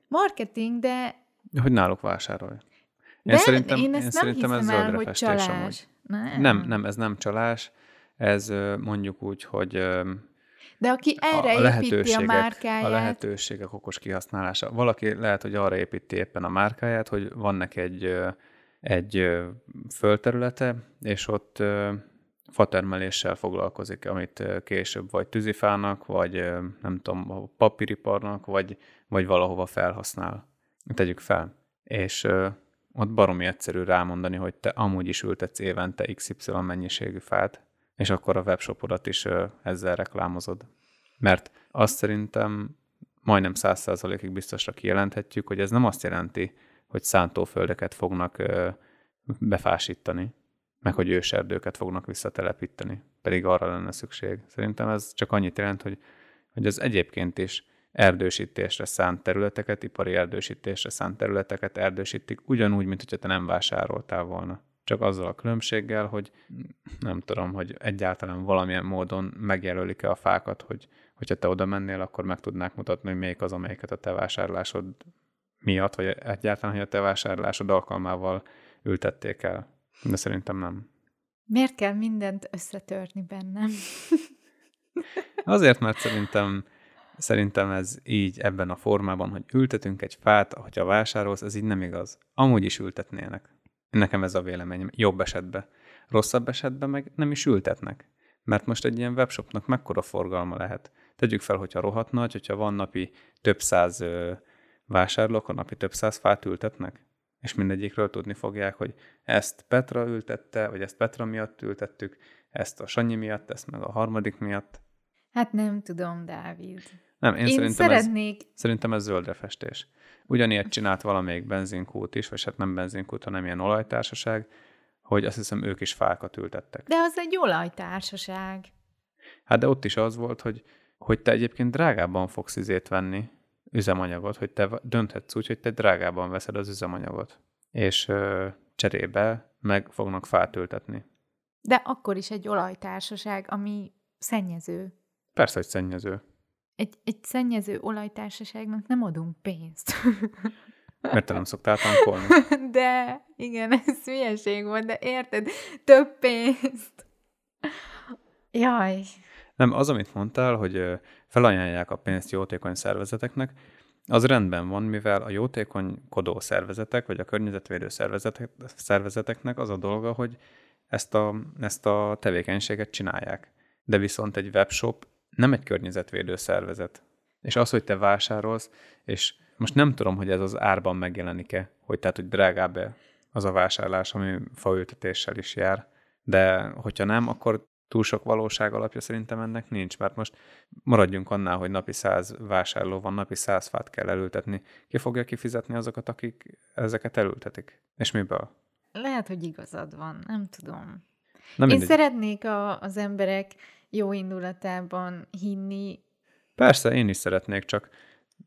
Marketing, de... Hogy náluk vásárolj. Én de szerintem, én ezt én nem szerintem ez el, hogy csalás. Amúgy. Nem. nem, nem, ez nem csalás. Ez mondjuk úgy, hogy de aki erre a építi a márkáját... A lehetőségek okos kihasználása. Valaki lehet, hogy arra építi éppen a márkáját, hogy van neki egy, egy földterülete, és ott fatermeléssel foglalkozik, amit később vagy tűzifának, vagy nem tudom, papíriparnak, vagy, vagy valahova felhasznál. Tegyük fel. És ott baromi egyszerű rámondani, hogy te amúgy is ültetsz évente XY mennyiségű fát, és akkor a webshopodat is ezzel reklámozod. Mert azt szerintem majdnem száz százalékig biztosra kijelenthetjük, hogy ez nem azt jelenti, hogy szántóföldeket fognak befásítani, meg hogy őserdőket fognak visszatelepíteni, pedig arra lenne szükség. Szerintem ez csak annyit jelent, hogy, hogy az egyébként is erdősítésre szánt területeket, ipari erdősítésre szánt területeket erdősítik, ugyanúgy, mint hogyha te nem vásároltál volna csak azzal a különbséggel, hogy nem tudom, hogy egyáltalán valamilyen módon megjelölik-e a fákat, hogy hogyha te oda mennél, akkor meg tudnák mutatni, hogy melyik az, amelyiket a te vásárlásod miatt, vagy egyáltalán, hogy a te vásárlásod alkalmával ültették el. De szerintem nem. Miért kell mindent összetörni bennem? <laughs> Azért, mert szerintem Szerintem ez így ebben a formában, hogy ültetünk egy fát, hogyha vásárolsz, ez így nem igaz. Amúgy is ültetnének. Nekem ez a véleményem. Jobb esetben. Rosszabb esetben meg nem is ültetnek. Mert most egy ilyen webshopnak mekkora forgalma lehet. Tegyük fel, hogyha rohadt nagy, hogyha van napi több száz ö, vásárlók, a napi több száz fát ültetnek, és mindegyikről tudni fogják, hogy ezt Petra ültette, vagy ezt Petra miatt ültettük, ezt a Sanyi miatt, ezt meg a harmadik miatt. Hát nem tudom, Dávid. Nem, én, én szerintem, szeretnék... ez, szerintem ez zöldre festés. Ugyanilyet csinált valamelyik benzinkút is, vagy hát nem benzinkút, hanem ilyen olajtársaság, hogy azt hiszem ők is fákat ültettek. De az egy olajtársaság. Hát de ott is az volt, hogy, hogy te egyébként drágábban fogsz izét venni, üzemanyagot, hogy te dönthetsz úgy, hogy te drágában veszed az üzemanyagot. És ö, cserébe meg fognak fát ültetni. De akkor is egy olajtársaság, ami szennyező. Persze, hogy szennyező. Egy, egy szennyező olajtársaságnak nem adunk pénzt. <laughs> Mert te nem szoktál tankolni. <laughs> De, igen, ez hülyeség volt, de érted? Több pénzt. Jaj. Nem, az, amit mondtál, hogy felajánlják a pénzt jótékony szervezeteknek, az rendben van, mivel a jótékonykodó szervezetek, vagy a környezetvédő szervezetek, szervezeteknek az a dolga, hogy ezt a, ezt a tevékenységet csinálják. De viszont egy webshop nem egy környezetvédő szervezet. És az, hogy te vásárolsz, és most nem tudom, hogy ez az árban megjelenik-e, hogy tehát, hogy drágább-e az a vásárlás, ami faültetéssel is jár, de hogyha nem, akkor túl sok valóság alapja szerintem ennek nincs, mert most maradjunk annál, hogy napi száz vásárló van, napi száz fát kell elültetni. Ki fogja kifizetni azokat, akik ezeket elültetik? És miből? Lehet, hogy igazad van, nem tudom. Na Én szeretnék a, az emberek jó indulatában hinni. Persze, én is szeretnék, csak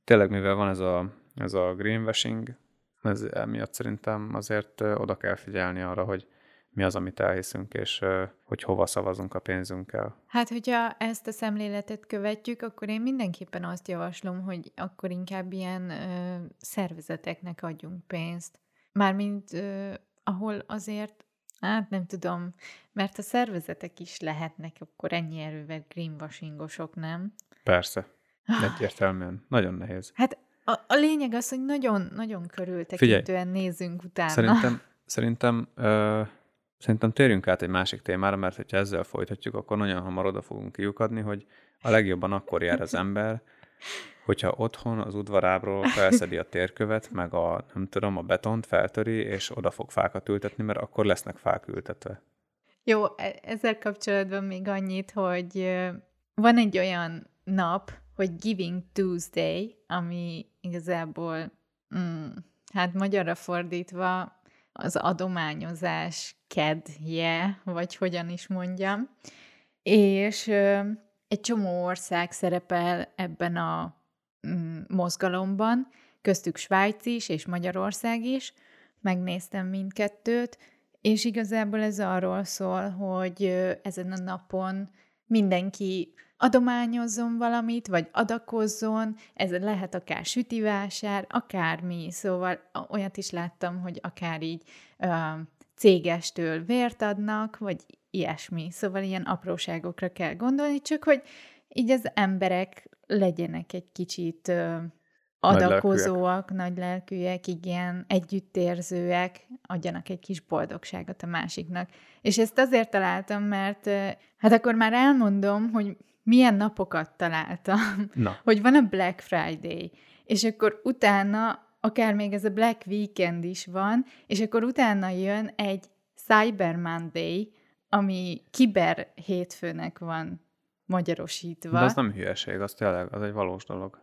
tényleg mivel van ez a, ez a greenwashing, ez emiatt szerintem azért oda kell figyelni arra, hogy mi az, amit elhiszünk, és hogy hova szavazunk a pénzünkkel. Hát, hogyha ezt a szemléletet követjük, akkor én mindenképpen azt javaslom, hogy akkor inkább ilyen ö, szervezeteknek adjunk pénzt. Mármint ö, ahol azért, hát nem tudom, mert a szervezetek is lehetnek akkor ennyi erővel greenwashingosok, nem? Persze. Ah. Egyértelműen. Nagyon nehéz. Hát a, a lényeg az, hogy nagyon-nagyon körültekintően Figyelj, nézzünk utána. Szerintem, <laughs> szerintem ö, Szerintem térjünk át egy másik témára, mert hogyha ezzel folytatjuk, akkor nagyon hamar oda fogunk kiukadni, hogy a legjobban akkor jár az ember, hogyha otthon az udvarábról felszedi a térkövet, meg a, nem tudom, a betont feltöri, és oda fog fákat ültetni, mert akkor lesznek fák ültetve. Jó, e, ezzel kapcsolatban még annyit, hogy van egy olyan nap, hogy Giving Tuesday, ami igazából, mm, hát magyarra fordítva az adományozás kedje, vagy hogyan is mondjam. És egy csomó ország szerepel ebben a mm, mozgalomban, köztük Svájc is, és Magyarország is. Megnéztem mindkettőt, és igazából ez arról szól, hogy ezen a napon mindenki adományozzon valamit, vagy adakozzon, ez lehet akár sütivásár, akármi, szóval olyat is láttam, hogy akár így uh, cégestől vért adnak, vagy ilyesmi. Szóval ilyen apróságokra kell gondolni, csak hogy így az emberek legyenek egy kicsit uh, adakozóak, nagy lelkűek, igen, együttérzőek, adjanak egy kis boldogságot a másiknak. És ezt azért találtam, mert hát akkor már elmondom, hogy milyen napokat találtam. Na. <laughs> Hogy van a Black Friday, és akkor utána akár még ez a Black Weekend is van, és akkor utána jön egy Cyber Monday, ami kiber hétfőnek van magyarosítva. De az nem hülyeség, az tényleg, az egy valós dolog.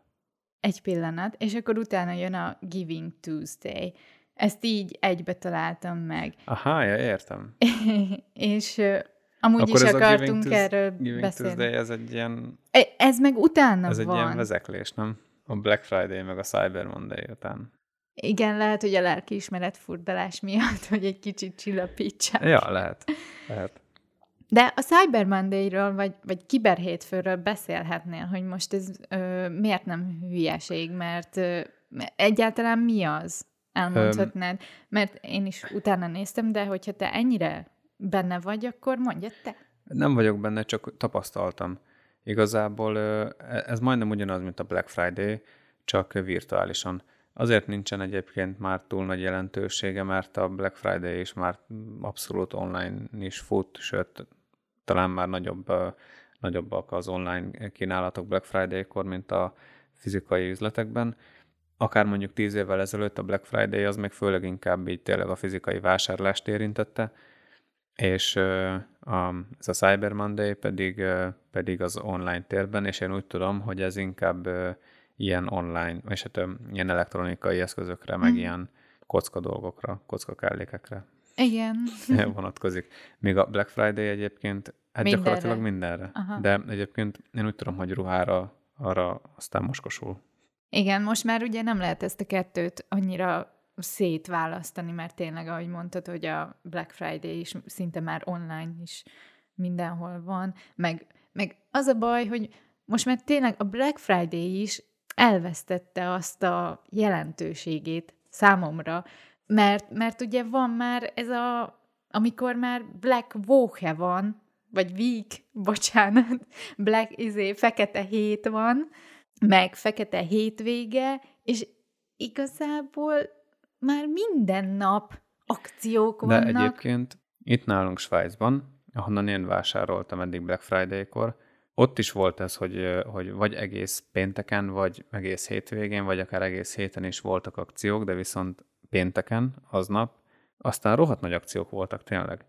Egy pillanat, és akkor utána jön a Giving Tuesday. Ezt így egybe találtam meg. Aha, ja, értem. <laughs> és Amúgy Akkor is ez akartunk a erről Giving beszélni. Tuesday, ez egy ilyen... E, ez meg utána ez van. Ez egy ilyen vezeklés, nem? A Black Friday meg a Cyber Monday után. Igen, lehet, hogy a lelkiismeret furdalás miatt, hogy egy kicsit csillapítsák. Ja, lehet. lehet. De a Cyber Monday-ről, vagy, vagy kiberhétfőről beszélhetnél, hogy most ez ö, miért nem hülyeség, mert ö, egyáltalán mi az? Elmondhatnád? Mert én is utána néztem, de hogyha te ennyire benne vagy, akkor mondja te. Nem vagyok benne, csak tapasztaltam. Igazából e, ez majdnem ugyanaz, mint a Black Friday, csak virtuálisan. Azért nincsen egyébként már túl nagy jelentősége, mert a Black Friday is már abszolút online is fut, sőt, talán már nagyobb, nagyobbak az online kínálatok Black Friday-kor, mint a fizikai üzletekben. Akár mondjuk tíz évvel ezelőtt a Black Friday az meg főleg inkább így tényleg a fizikai vásárlást érintette, és a, ez a Cyber Monday pedig, pedig az online térben, és én úgy tudom, hogy ez inkább ilyen online, és hát ilyen elektronikai eszközökre, meg mm. ilyen kocka dolgokra, kocka kellékekre Igen. <laughs> vonatkozik. Még a Black Friday egyébként, hát mindenre. gyakorlatilag mindenre. Aha. De egyébként én úgy tudom, hogy ruhára arra aztán moskosul. Igen, most már ugye nem lehet ezt a kettőt annyira szétválasztani, mert tényleg, ahogy mondtad, hogy a Black Friday is szinte már online is mindenhol van, meg, meg az a baj, hogy most már tényleg a Black Friday is elvesztette azt a jelentőségét számomra, mert, mert ugye van már ez a, amikor már Black Woche van, vagy week, <laughs> bocsánat, Black, izé, fekete hét van, meg fekete hétvége, és igazából már minden nap akciók vannak. De egyébként itt nálunk Svájcban, ahonnan én vásároltam eddig Black Friday-kor, ott is volt ez, hogy, hogy vagy egész pénteken, vagy egész hétvégén, vagy akár egész héten is voltak akciók, de viszont pénteken, aznap, aztán rohadt nagy akciók voltak tényleg.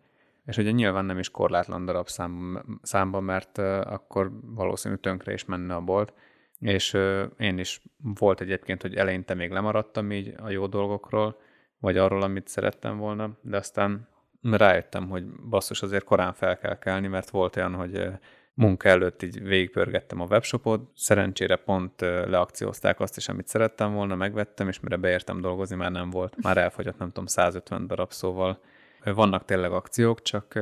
és ugye nyilván nem is korlátlan darab szám, számban, mert akkor valószínű tönkre is menne a bolt, és én is volt egyébként, hogy eleinte még lemaradtam így a jó dolgokról, vagy arról, amit szerettem volna, de aztán rájöttem, hogy basszus, azért korán fel kell kelni, mert volt olyan, hogy munka előtt így végigpörgettem a webshopot, szerencsére pont leakciózták azt is, amit szerettem volna, megvettem, és mire beértem dolgozni, már nem volt. Már elfogyott, nem tudom, 150 darab, szóval vannak tényleg akciók, csak,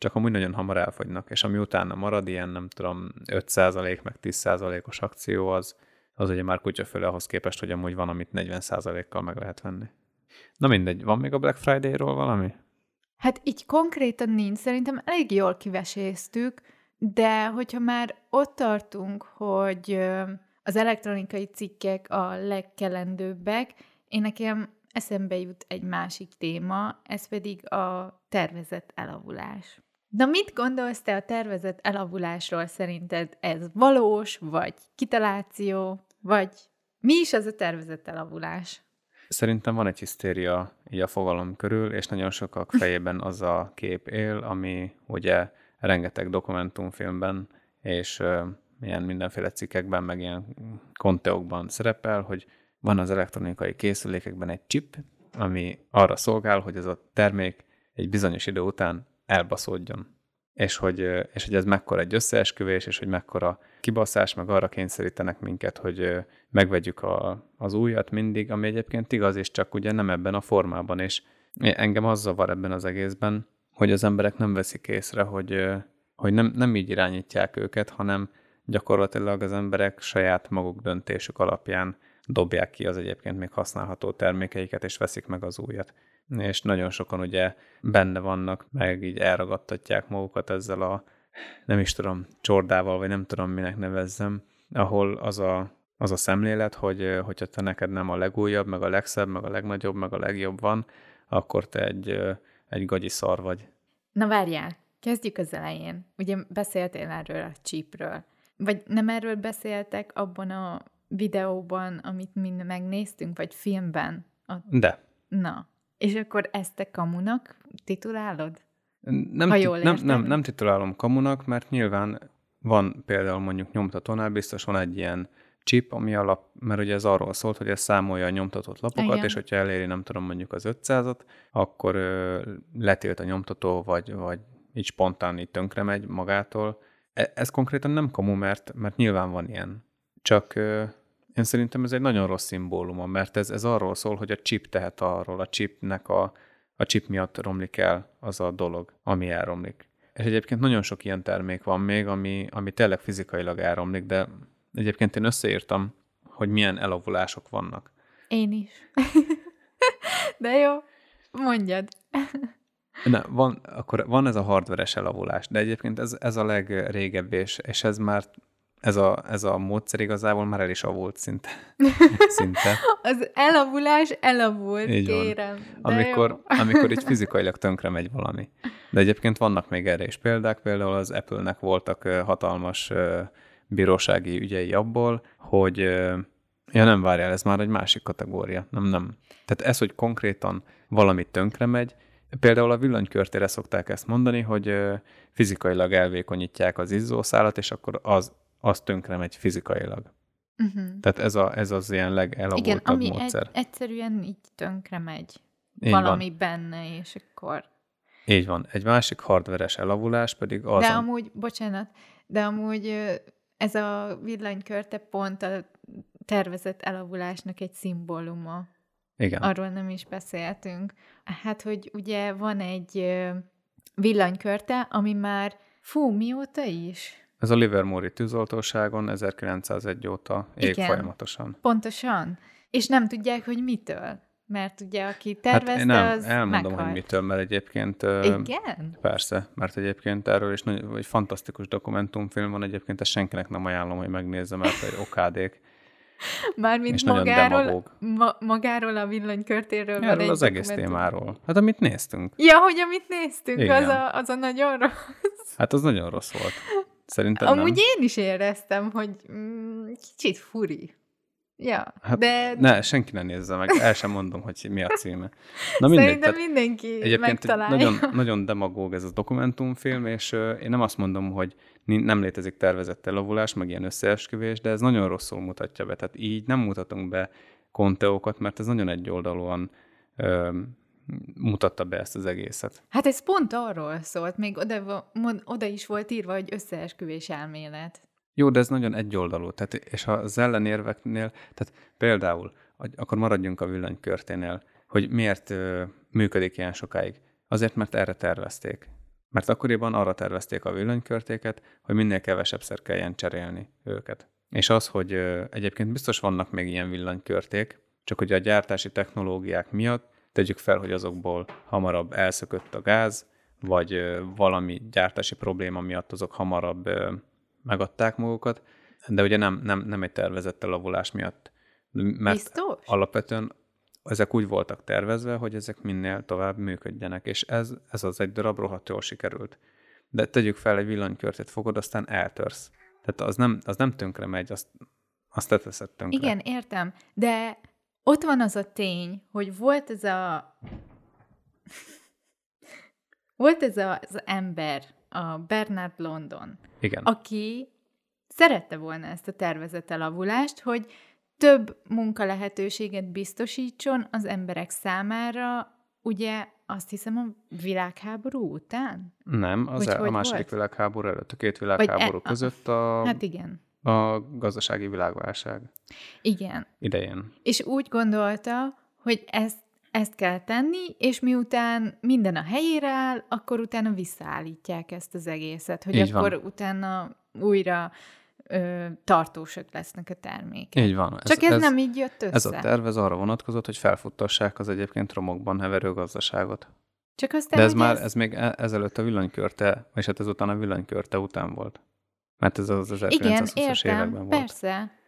csak amúgy nagyon hamar elfogynak, és ami utána marad, ilyen nem tudom, 5% meg 10%-os akció, az, az ugye már kutyaföle ahhoz képest, hogy amúgy van, amit 40%-kal meg lehet venni. Na mindegy, van még a Black Friday-ról valami? Hát így konkrétan nincs, szerintem elég jól kiveséztük, de hogyha már ott tartunk, hogy az elektronikai cikkek a legkelendőbbek, én nekem eszembe jut egy másik téma, ez pedig a tervezett elavulás. Na mit gondolsz te a tervezett elavulásról? Szerinted ez valós, vagy kitaláció, vagy mi is az a tervezett elavulás? Szerintem van egy hisztéria így a fogalom körül, és nagyon sokak <laughs> fejében az a kép él, ami ugye rengeteg dokumentumfilmben és uh, ilyen mindenféle cikkekben, meg ilyen konteokban szerepel, hogy van az elektronikai készülékekben egy chip, ami arra szolgál, hogy ez a termék egy bizonyos idő után elbaszódjon. És hogy, és hogy ez mekkora egy összeesküvés, és hogy mekkora kibaszás, meg arra kényszerítenek minket, hogy megvegyük a, az újat mindig, ami egyébként igaz, és csak ugye nem ebben a formában. És engem az zavar ebben az egészben, hogy az emberek nem veszik észre, hogy, hogy nem, nem így irányítják őket, hanem gyakorlatilag az emberek saját maguk döntésük alapján dobják ki az egyébként még használható termékeiket, és veszik meg az újat. És nagyon sokan ugye benne vannak, meg így elragadtatják magukat ezzel a, nem is tudom, csordával, vagy nem tudom, minek nevezzem, ahol az a, az a szemlélet, hogy hogyha te neked nem a legújabb, meg a legszebb, meg a legnagyobb, meg a legjobb van, akkor te egy, egy gagyi szar vagy. Na várjál, kezdjük az elején. Ugye beszéltél erről a csípről. Vagy nem erről beszéltek abban a videóban, amit mi megnéztünk, vagy filmben? A... De. Na, és akkor ezt te kamunak titulálod? Nem, ha jól nem, nem, nem titulálom kamunak, mert nyilván van például mondjuk nyomtatónál biztos van egy ilyen chip, ami alap, mert ugye ez arról szólt, hogy ez számolja a nyomtatott lapokat, Igen. és hogyha eléri, nem tudom, mondjuk az 500-at, akkor ö, letilt a nyomtató, vagy, vagy így spontán így tönkre megy magától. E, ez konkrétan nem kamu, mert, mert nyilván van ilyen. Csak ö, én szerintem ez egy nagyon rossz szimbóluma, mert ez, ez arról szól, hogy a chip tehet arról, a chipnek a, a chip miatt romlik el az a dolog, ami elromlik. És egyébként nagyon sok ilyen termék van még, ami, ami tényleg fizikailag elromlik, de egyébként én összeírtam, hogy milyen elavulások vannak. Én is. <laughs> de jó, mondjad. Ne, van, akkor van ez a hardveres elavulás, de egyébként ez, ez a legrégebb, és, és ez már ez a, ez a módszer igazából már el is avult szinte. <laughs> szinte. Az elavulás elavult, így kérem. Van. Amikor, amikor így fizikailag tönkre megy valami. De egyébként vannak még erre is példák, például az Apple-nek voltak hatalmas bírósági ügyei abból, hogy ja nem várjál, ez már egy másik kategória. Nem, nem. Tehát ez, hogy konkrétan valami tönkre megy, Például a villanykörtére szokták ezt mondani, hogy fizikailag elvékonyítják az izzószálat, és akkor az az tönkre megy fizikailag. Uh-huh. Tehát ez, a, ez az ilyen legelavultabb Igen, ami módszer. Egy, egyszerűen így tönkre megy. Így valami van. benne, és akkor... Így van. Egy másik hardveres elavulás pedig az... De amúgy, bocsánat, de amúgy ez a villanykörte pont a tervezett elavulásnak egy szimbóluma. Igen. Arról nem is beszéltünk. Hát, hogy ugye van egy villanykörte, ami már, fú, mióta is? Ez a Livermore-i tűzoltóságon 1901 óta ég Igen, folyamatosan. pontosan. És nem tudják, hogy mitől. Mert ugye, aki tervezte, hát nem, az elmondom, meghalt. hogy mitől, mert egyébként... Igen? Persze, mert egyébként erről is nagy, egy fantasztikus dokumentumfilm van, egyébként ezt senkinek nem ajánlom, hogy megnézze, mert egy okádék. <laughs> Mármint magáról, ma, magáról a villanykörtéről Erről van az egész témáról. Hát amit néztünk. Ja, hogy amit néztünk, az a, az a nagyon rossz. Hát az nagyon rossz volt. <laughs> Szerintem Amúgy nem. én is éreztem, hogy mm, kicsit furi. Ja, Hát, de Ne, senki ne nézze meg, el sem mondom, hogy mi a címe. Na mindegy, szerintem tehát mindenki egyébként egy megtalálja. nagyon, nagyon demagóg ez a dokumentumfilm, és ö, én nem azt mondom, hogy nem létezik tervezett elavulás, meg ilyen összeesküvés, de ez nagyon rosszul mutatja be. Tehát így nem mutatunk be konteókat, mert ez nagyon egyoldalúan mutatta be ezt az egészet. Hát ez pont arról szólt, még oda, oda is volt írva, hogy összeesküvés elmélet. Jó, de ez nagyon egyoldalú. Tehát, és az ellenérveknél, tehát például, akkor maradjunk a villanykörténél, hogy miért ö, működik ilyen sokáig. Azért, mert erre tervezték. Mert akkoriban arra tervezték a villanykörtéket, hogy minél kevesebbszer kelljen cserélni őket. És az, hogy ö, egyébként biztos vannak még ilyen villanykörték, csak hogy a gyártási technológiák miatt tegyük fel, hogy azokból hamarabb elszökött a gáz, vagy valami gyártási probléma miatt azok hamarabb megadták magukat, de ugye nem, nem, nem egy tervezett elavulás miatt. Mert Biztos? alapvetően ezek úgy voltak tervezve, hogy ezek minél tovább működjenek, és ez, ez az egy darab rohadt jól sikerült. De tegyük fel, egy villanykörtét fogod, aztán eltörsz. Tehát az nem, az nem tönkre megy, azt, azt te teszed tönkre. Igen, értem, de ott van az a tény, hogy volt ez a... volt ez a, az ember, a Bernard London, Igen. aki szerette volna ezt a tervezett elavulást, hogy több munkalehetőséget biztosítson az emberek számára, ugye azt hiszem a világháború után? Nem, az Hogy el, a hogy második volt? világháború előtt, a két világháború e- között a, Hát igen. A gazdasági világválság Igen. idején. És úgy gondolta, hogy ezt, ezt kell tenni, és miután minden a helyére áll, akkor utána visszaállítják ezt az egészet, hogy Így van. akkor utána újra ö, tartósak lesznek a termékek. Így van. Csak ez, ez nem így jött össze. Ez a terv ez arra vonatkozott, hogy felfuttassák az egyébként romokban heverő gazdaságot. Csak aztán, De ez már, ez még e- ezelőtt a villanykörte, és hát ezután a villanykörte után volt. Mert ez az Igen, 1920-as értem, években volt. persze.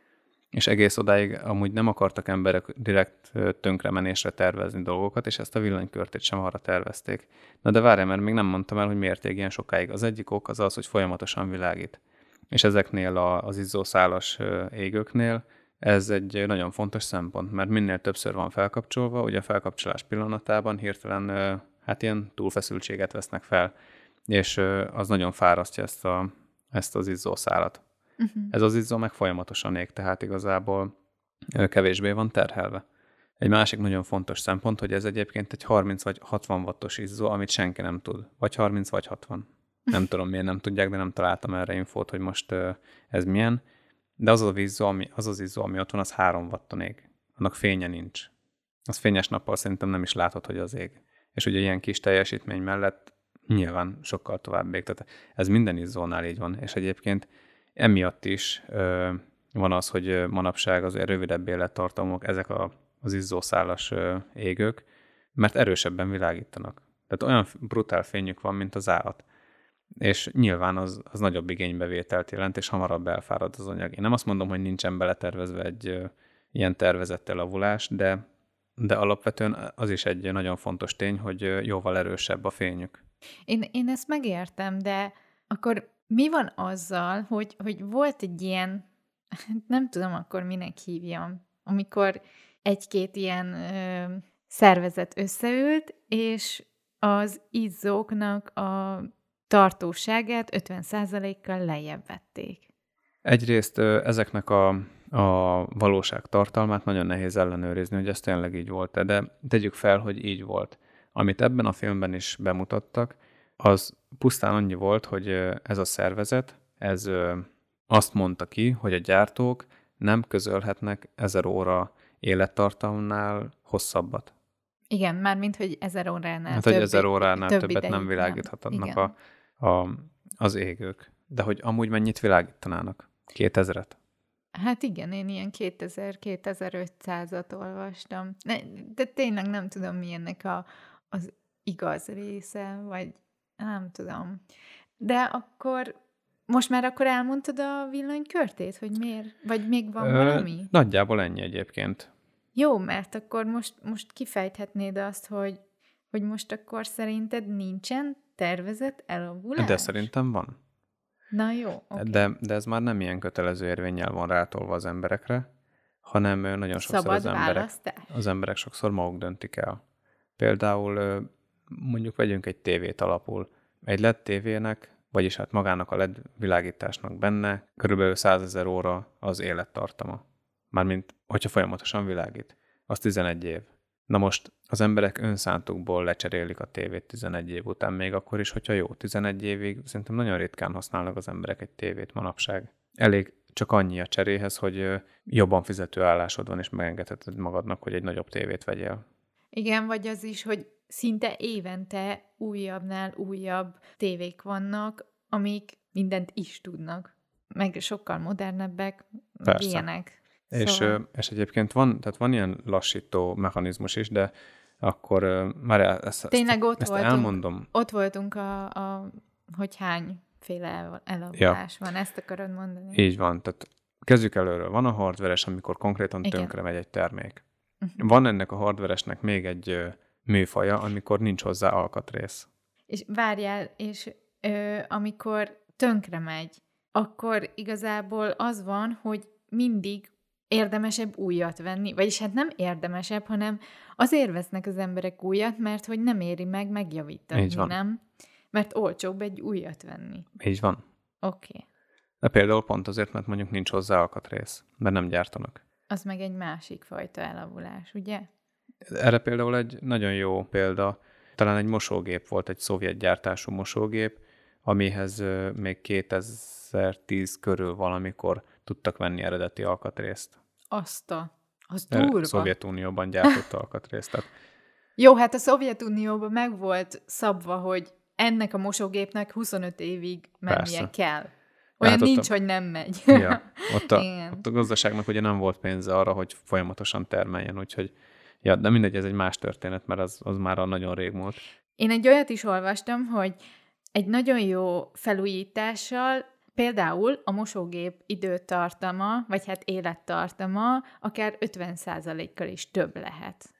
És egész odáig amúgy nem akartak emberek direkt tönkremenésre tervezni dolgokat, és ezt a villanykörtét sem arra tervezték. Na de várj, mert még nem mondtam el, hogy miért ég ilyen sokáig. Az egyik ok az az, hogy folyamatosan világít. És ezeknél az izzószálas égőknél ez egy nagyon fontos szempont, mert minél többször van felkapcsolva, ugye a felkapcsolás pillanatában hirtelen hát ilyen túlfeszültséget vesznek fel, és az nagyon fárasztja ezt, a, ezt az izzószálat. Uh-huh. Ez az izzó meg folyamatosan ég, tehát igazából kevésbé van terhelve. Egy másik nagyon fontos szempont, hogy ez egyébként egy 30 vagy 60 wattos izzó, amit senki nem tud. Vagy 30 vagy 60. Nem tudom, miért nem tudják, de nem találtam erre infót, hogy most ez milyen. De az az izzó, ami, az, az izzó, ami ott van, az 3 watton ég. Annak fénye nincs. Az fényes nappal szerintem nem is látod, hogy az ég. És ugye ilyen kis teljesítmény mellett nyilván sokkal tovább ég. Tehát ez minden izzónál így van. És egyébként emiatt is ö, van az, hogy manapság az rövidebb élettartamok, ezek a, az izzószálas ö, égők, mert erősebben világítanak. Tehát olyan brutál fényük van, mint az állat. És nyilván az, az nagyobb igénybevételt jelent, és hamarabb elfárad az anyag. Én nem azt mondom, hogy nincsen beletervezve egy ö, ilyen tervezett elavulás, de, de alapvetően az is egy nagyon fontos tény, hogy jóval erősebb a fényük. Én, én ezt megértem, de akkor mi van azzal, hogy, hogy volt egy ilyen, nem tudom akkor minek hívjam, amikor egy-két ilyen ö, szervezet összeült, és az izzóknak a tartóságát 50%-kal lejjebb vették. Egyrészt ezeknek a, a valóság tartalmát nagyon nehéz ellenőrizni, hogy ez tényleg így volt de tegyük fel, hogy így volt. Amit ebben a filmben is bemutattak, az pusztán annyi volt, hogy ez a szervezet, ez azt mondta ki, hogy a gyártók nem közölhetnek 1000 óra élettartamnál hosszabbat. Igen, mármint, hogy ezer óránál Hát, több, hogy 1000 óránál több többet nem világíthatnak a, a, az égők. De hogy amúgy mennyit világítanának? 2000-et? Hát igen, én ilyen 2000-2500-at olvastam. De tényleg nem tudom, mi ennek a, az igaz része, vagy nem tudom. De akkor most már akkor elmondtad a villanykörtét, hogy miért? Vagy még van valami? Nagyjából ennyi egyébként. Jó, mert akkor most, most kifejthetnéd azt, hogy, hogy most akkor szerinted nincsen tervezett elavulás? De szerintem van. Na jó, oké. De, de ez már nem ilyen kötelező érvényel van rátolva az emberekre, hanem nagyon sokszor Szabad az emberek, választás. az emberek sokszor maguk döntik el. Például mondjuk vegyünk egy tévét alapul. Egy LED tévének, vagyis hát magának a LED világításnak benne körülbelül 100 ezer óra az élettartama. Mármint, hogyha folyamatosan világít. Az 11 év. Na most az emberek önszántukból lecserélik a tévét 11 év után, még akkor is, hogyha jó, 11 évig szerintem nagyon ritkán használnak az emberek egy tévét manapság. Elég csak annyi a cseréhez, hogy jobban fizető állásod van, és megengedheted magadnak, hogy egy nagyobb tévét vegyél. Igen, vagy az is, hogy szinte évente újabbnál újabb tévék vannak, amik mindent is tudnak. Meg sokkal modernebbek, Persze. ilyenek. És, Szóval- és egyébként van, tehát van ilyen lassító mechanizmus is, de akkor már el- ezt, Tényleg ott ezt voltunk. elmondom. Ott voltunk a, a hogy hányféle el- elavulás van, ezt akarod mondani? Így van, tehát kezdjük előről. Van a hardveres, amikor konkrétan Igen. tönkre megy egy termék. Mhm. Van ennek a hardveresnek még egy műfaja, amikor nincs hozzá alkatrész. És várjál, és ö, amikor tönkre megy, akkor igazából az van, hogy mindig érdemesebb újat venni, vagyis hát nem érdemesebb, hanem azért vesznek az emberek újat, mert hogy nem éri meg megjavítani, Így van. nem? Mert olcsóbb egy újat venni. Így van. Oké. Okay. De például pont azért, mert mondjuk nincs hozzá alkatrész, mert nem gyártanak. Az meg egy másik fajta elavulás, ugye? Erre például egy nagyon jó példa, talán egy mosógép volt, egy szovjet gyártású mosógép, amihez még 2010 körül valamikor tudtak venni eredeti alkatrészt. Azt a... Az durva. Szovjetunióban gyártott alkatrészt. Tehát Jó, hát a Szovjetunióban meg volt szabva, hogy ennek a mosógépnek 25 évig mennie Persze. kell. Olyan Hát nincs, a- hogy nem megy. ja, <laughs> ott, a, Igen. ott a gazdaságnak ugye nem volt pénze arra, hogy folyamatosan termeljen, úgyhogy ja, de mindegy, ez egy más történet, mert az, az már a nagyon rég múlt. Én egy olyat is olvastam, hogy egy nagyon jó felújítással például a mosógép időtartama, vagy hát élettartama akár 50%-kal is több lehet.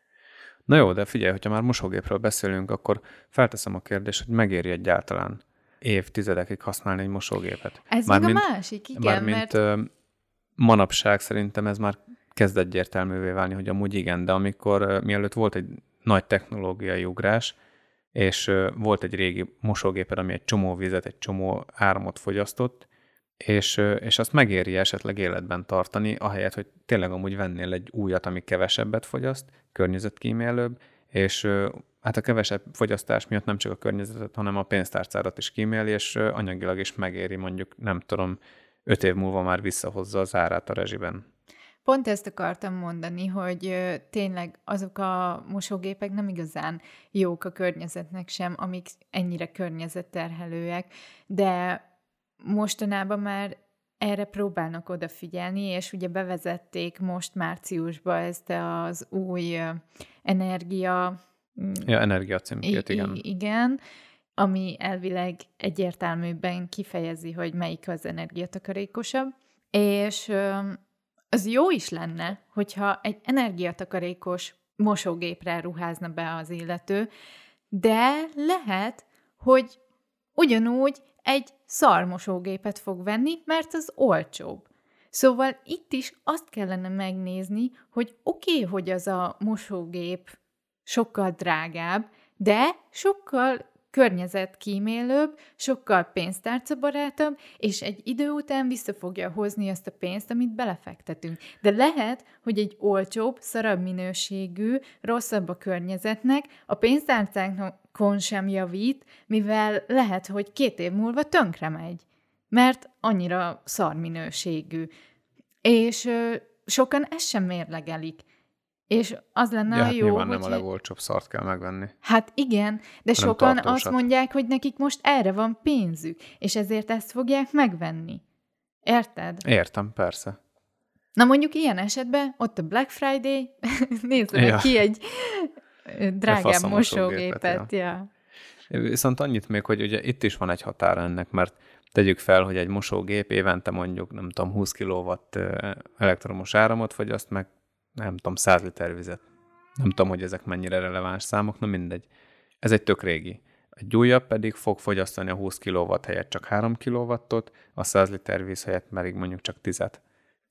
Na jó, de figyelj, hogyha már mosógépről beszélünk, akkor felteszem a kérdést, hogy megéri egyáltalán évtizedekig használni egy mosógépet. Ez Mármint- meg a másik, igen, Mármint mert manapság szerintem ez már kezd egyértelművé válni, hogy amúgy igen, de amikor mielőtt volt egy nagy technológiai ugrás, és volt egy régi mosógéped, ami egy csomó vizet, egy csomó áramot fogyasztott, és, és azt megéri esetleg életben tartani, ahelyett, hogy tényleg amúgy vennél egy újat, ami kevesebbet fogyaszt, környezetkímélőbb, és hát a kevesebb fogyasztás miatt nem csak a környezetet, hanem a pénztárcárat is kíméli, és anyagilag is megéri mondjuk, nem tudom, öt év múlva már visszahozza az árát a rezsiben. Pont ezt akartam mondani, hogy tényleg azok a mosógépek nem igazán jók a környezetnek sem, amik ennyire környezetterhelőek, de mostanában már erre próbálnak odafigyelni, és ugye bevezették most márciusban ezt az új energia... mm, Ja, energia címkét, I- igen. igen, ami elvileg egyértelműbben kifejezi, hogy melyik az energiatakarékosabb, és az jó is lenne, hogyha egy energiatakarékos mosógépre ruházna be az illető, de lehet, hogy ugyanúgy egy szarmosógépet fog venni, mert az olcsóbb. Szóval itt is azt kellene megnézni, hogy oké, okay, hogy az a mosógép sokkal drágább, de sokkal környezetkímélőbb, sokkal pénztárcabarátabb, és egy idő után vissza fogja hozni azt a pénzt, amit belefektetünk. De lehet, hogy egy olcsóbb, szarabb minőségű, rosszabb a környezetnek, a pénztárcánkon sem javít, mivel lehet, hogy két év múlva tönkre megy, mert annyira szar minőségű. És ö, sokan ezt sem mérlegelik. És az lenne Ja, a hát jó, nyilván nem a legolcsóbb szart kell megvenni. Hát igen, de sokan tartósat. azt mondják, hogy nekik most erre van pénzük, és ezért ezt fogják megvenni. Érted? Értem, persze. Na mondjuk ilyen esetben ott a Black Friday, <laughs> nézzenek Ja. ki egy drágább mosógépet, mosógépet. Ja. Viszont annyit még, hogy ugye itt is van egy határa ennek, mert tegyük fel, hogy egy mosógép évente mondjuk, nem tudom, 20 kW elektromos áramot fogyaszt, meg nem tudom, 100 liter vizet. Nem tudom, hogy ezek mennyire releváns számok, na mindegy. Ez egy tök régi. Egy újabb pedig fog fogyasztani a 20 kW helyett csak 3 kW-ot, a 100 liter víz helyett pedig mondjuk csak 10 -et.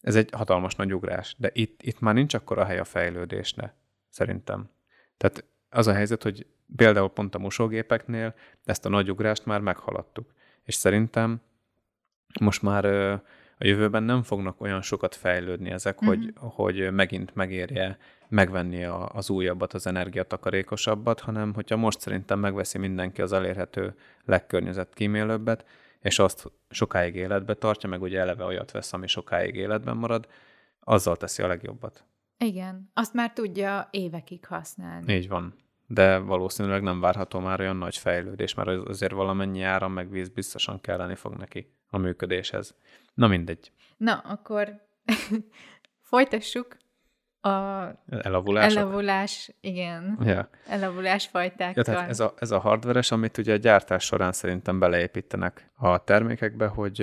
ez egy hatalmas nagy ugrás, de itt, itt már nincs akkor a hely a fejlődésne, szerintem. Tehát az a helyzet, hogy például pont a mosógépeknél ezt a nagy ugrást már meghaladtuk. És szerintem most már a jövőben nem fognak olyan sokat fejlődni ezek, mm-hmm. hogy, hogy megint megérje megvenni a, az újabbat, az energiatakarékosabbat, hanem hogyha most szerintem megveszi mindenki az elérhető legkörnyezet kímélőbbet, és azt sokáig életbe tartja, meg ugye eleve olyat vesz, ami sokáig életben marad, azzal teszi a legjobbat. Igen, azt már tudja évekig használni. Így van. De valószínűleg nem várható már olyan nagy fejlődés, mert azért valamennyi áram meg víz biztosan kelleni fog neki a működéshez. Na mindegy. Na, akkor <laughs> folytassuk a Elavulások? elavulás, igen, Ja. elavulás fajtákkal. Ja, tehát ez a, ez a hardveres, amit ugye a gyártás során szerintem beleépítenek a termékekbe, hogy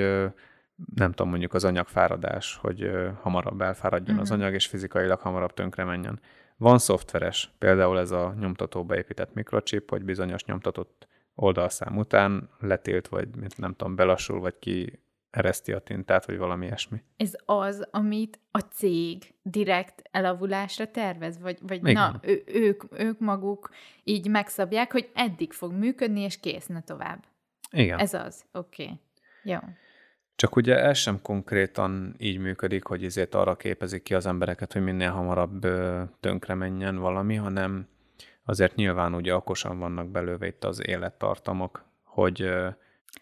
nem tudom, mondjuk az anyagfáradás, hogy hamarabb elfáradjon uh-huh. az anyag, és fizikailag hamarabb tönkre menjen. Van szoftveres, például ez a nyomtatóba épített mikrochip, hogy bizonyos nyomtatott oldalszám után letilt, vagy nem tudom, belassul, vagy ki ereszti a tintát, vagy valami ilyesmi. Ez az, amit a cég direkt elavulásra tervez? Vagy, vagy Igen. na, ő, ők, ők maguk így megszabják, hogy eddig fog működni, és kész, ne tovább. Igen. Ez az. Oké. Okay. Jó. Csak ugye ez sem konkrétan így működik, hogy ezért arra képezik ki az embereket, hogy minél hamarabb tönkre menjen valami, hanem azért nyilván ugye okosan vannak belőve itt az élettartamok, hogy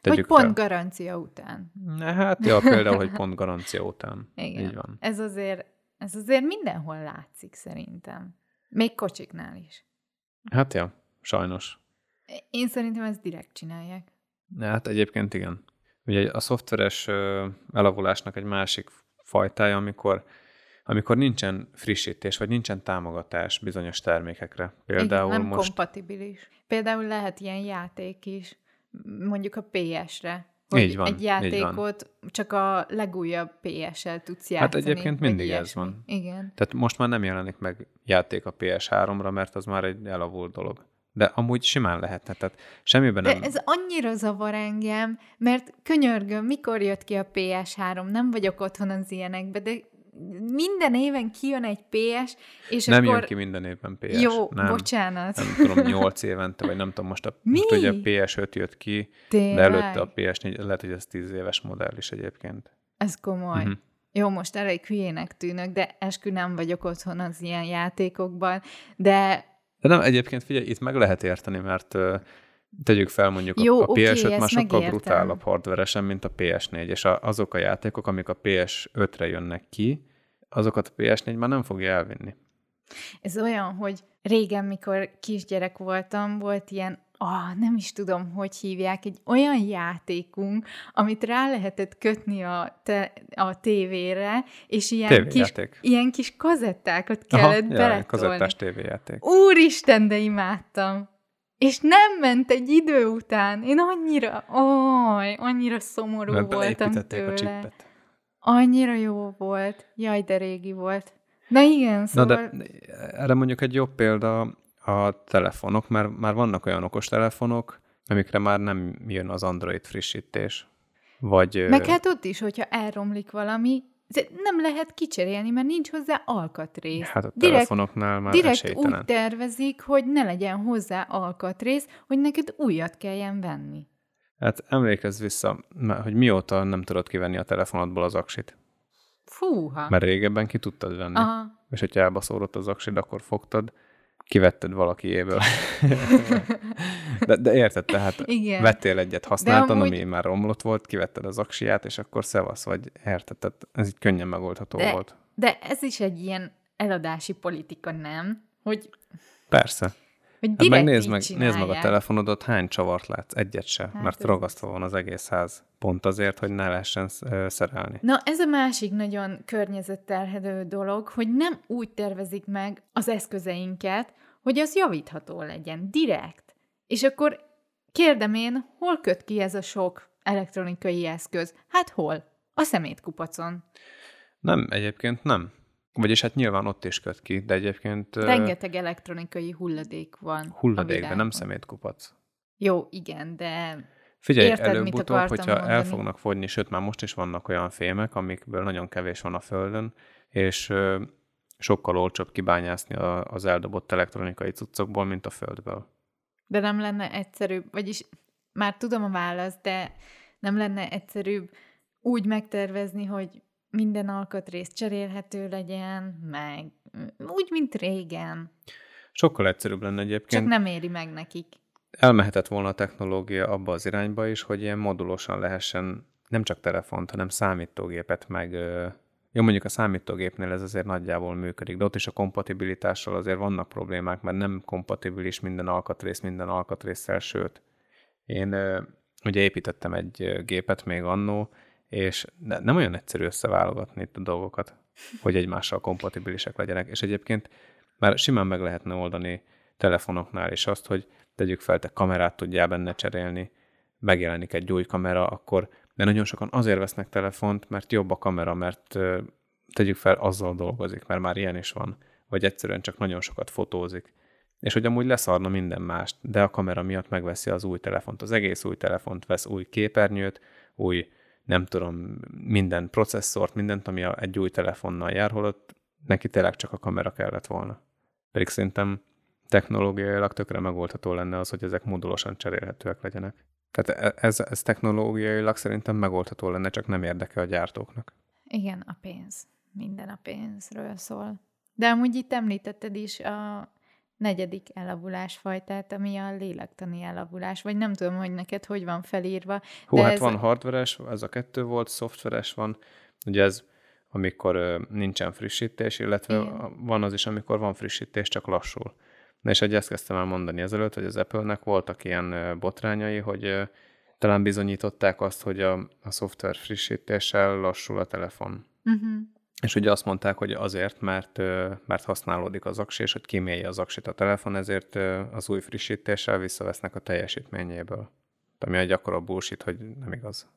Vagy pont fel. garancia után. Ne, hát ja, például, hogy pont garancia után. <laughs> Igen. Így van. Ez azért, ez azért mindenhol látszik szerintem. Még kocsiknál is. Hát ja, sajnos. Én szerintem ezt direkt csinálják. Hát egyébként igen. Ugye a szoftveres elavulásnak egy másik fajtája, amikor amikor nincsen frissítés, vagy nincsen támogatás bizonyos termékekre. Például Igen, nem most... kompatibilis. Például lehet ilyen játék is, mondjuk a PS-re. Hogy Így van, egy így játékot csak a legújabb PS-el tudsz játszani. Hát egyébként mindig ez van. Igen. Tehát most már nem jelenik meg játék a PS3-ra, mert az már egy elavult dolog. De amúgy simán lehetne, tehát semmiben De nem... ez annyira zavar engem, mert könyörgöm, mikor jött ki a PS3, nem vagyok otthon az ilyenekbe, de minden éven kijön egy PS, és nem akkor... jön ki minden évben PS. Jó, nem, bocsánat. Nem tudom, 8 évente, vagy nem tudom, most, a, Mi? most ugye a PS5 jött ki, Tényleg? de előtte a PS4, lehet, hogy ez 10 éves modell is egyébként. Ez komoly. Uh-huh. Jó, most elég hülyének tűnök, de eskü nem vagyok otthon az ilyen játékokban, de De nem, egyébként figyelj, itt meg lehet érteni, mert tegyük fel mondjuk Jó, a, a oké, PS5 ezt már sokkal megértem. brutálabb hardveresen, mint a PS4, és a, azok a játékok, amik a PS5-re jönnek ki, azokat a PS4 már nem fogja elvinni. ez olyan, hogy régen, mikor kisgyerek voltam, volt ilyen, ah, nem is tudom, hogy hívják, egy olyan játékunk, amit rá lehetett kötni a, te, a tévére, és ilyen kis, ilyen kis kazettákat kellett Aha, beletolni. kazettás tévéjáték. Úristen, de imádtam! És nem ment egy idő után. Én annyira, oj, annyira szomorú Mert voltam beépítették a tőle. csippet. Annyira jó volt. Jaj, de régi volt. Na igen, Na szóval... de erre mondjuk egy jobb példa a telefonok, mert már vannak olyan okos telefonok, amikre már nem jön az Android frissítés. Vagy... Meg hát ott is, hogyha elromlik valami, nem lehet kicserélni, mert nincs hozzá alkatrész. hát a direkt, telefonoknál már direkt esélytelen. úgy tervezik, hogy ne legyen hozzá alkatrész, hogy neked újat kelljen venni. Hát emlékezz vissza, hogy mióta nem tudod kivenni a telefonodból az aksit. Fúha. Mert régebben ki tudtad venni. Aha. És hogyha elbaszódott az aksid, akkor fogtad, kivetted valakiéből. de, de érted, tehát Igen. vettél egyet, használtad, amúgy- ami már romlott volt, kivetted az aksiját, és akkor szevasz, vagy érted, tehát ez így könnyen megoldható De- volt. De ez is egy ilyen eladási politika, nem? Hogy, Persze. Hogy Hát meg nézd meg, nézd meg a telefonodat, hány csavart látsz, egyet se, Hát mert ragasztva van az egész ház. Pont azért, hogy ne lehessen szerelni. Na, ez a másik nagyon környezetterhelő dolog, hogy nem úgy tervezik meg az eszközeinket, hogy az javítható legyen, direkt. És akkor kérdem én, hol köt ki ez a sok elektronikai eszköz? Hát hol? A szemétkupacon. Nem, egyébként nem. Vagyis hát nyilván ott is köt ki, de egyébként Rengeteg elektronikai hulladék van hulladék, de nem szemétkupac. Jó, igen, de Figyelj, előbb-utóbb, hogyha mondani. el fognak fogyni, sőt már most is vannak olyan fémek, amikből nagyon kevés van a Földön, és sokkal olcsóbb kibányászni az eldobott elektronikai cuccokból, mint a Földből. De nem lenne egyszerűbb, vagyis már tudom a választ, de nem lenne egyszerűbb úgy megtervezni, hogy minden alkatrész cserélhető legyen, meg úgy, mint régen. Sokkal egyszerűbb lenne egyébként. Csak nem éri meg nekik. Elmehetett volna a technológia abba az irányba is, hogy ilyen modulosan lehessen nem csak telefont, hanem számítógépet meg jó, mondjuk a számítógépnél ez azért nagyjából működik, de ott is a kompatibilitással azért vannak problémák, mert nem kompatibilis minden alkatrész minden alkatrészsel, sőt. Én ugye építettem egy gépet még annó, és nem olyan egyszerű összeválogatni itt a dolgokat, hogy egymással kompatibilisek legyenek. És egyébként már simán meg lehetne oldani telefonoknál is azt, hogy tegyük fel, te kamerát tudjál benne cserélni, megjelenik egy új kamera, akkor de nagyon sokan azért vesznek telefont, mert jobb a kamera, mert tegyük fel, azzal dolgozik, mert már ilyen is van, vagy egyszerűen csak nagyon sokat fotózik. És hogy amúgy leszarna minden mást, de a kamera miatt megveszi az új telefont, az egész új telefont, vesz új képernyőt, új, nem tudom, minden processzort, mindent, ami egy új telefonnal jár, holott neki tényleg csak a kamera kellett volna. Pedig szerintem technológiailag tökre megoldható lenne az, hogy ezek modulosan cserélhetőek legyenek. Tehát e, ez, ez technológiailag szerintem megoldható lenne, csak nem érdekel a gyártóknak. Igen, a pénz. Minden a pénzről szól. De amúgy itt említetted is a negyedik elavulásfajtát, ami a lélektani elavulás, vagy nem tudom, hogy neked hogy van felírva. Hú, hát ez van hardveres, ez a kettő volt, szoftveres van, ugye ez amikor ö, nincsen frissítés, illetve Igen. van az is, amikor van frissítés, csak lassul. Na és egy ezt kezdtem el mondani ezelőtt, hogy az Apple-nek voltak ilyen botrányai, hogy talán bizonyították azt, hogy a, a szoftver frissítéssel lassul a telefon. Uh-huh. És ugye azt mondták, hogy azért, mert, mert használódik az aksi, és hogy kimélje az aksit a telefon, ezért az új frissítéssel visszavesznek a teljesítményéből. Ami egy akkora bullshit, hogy nem igaz.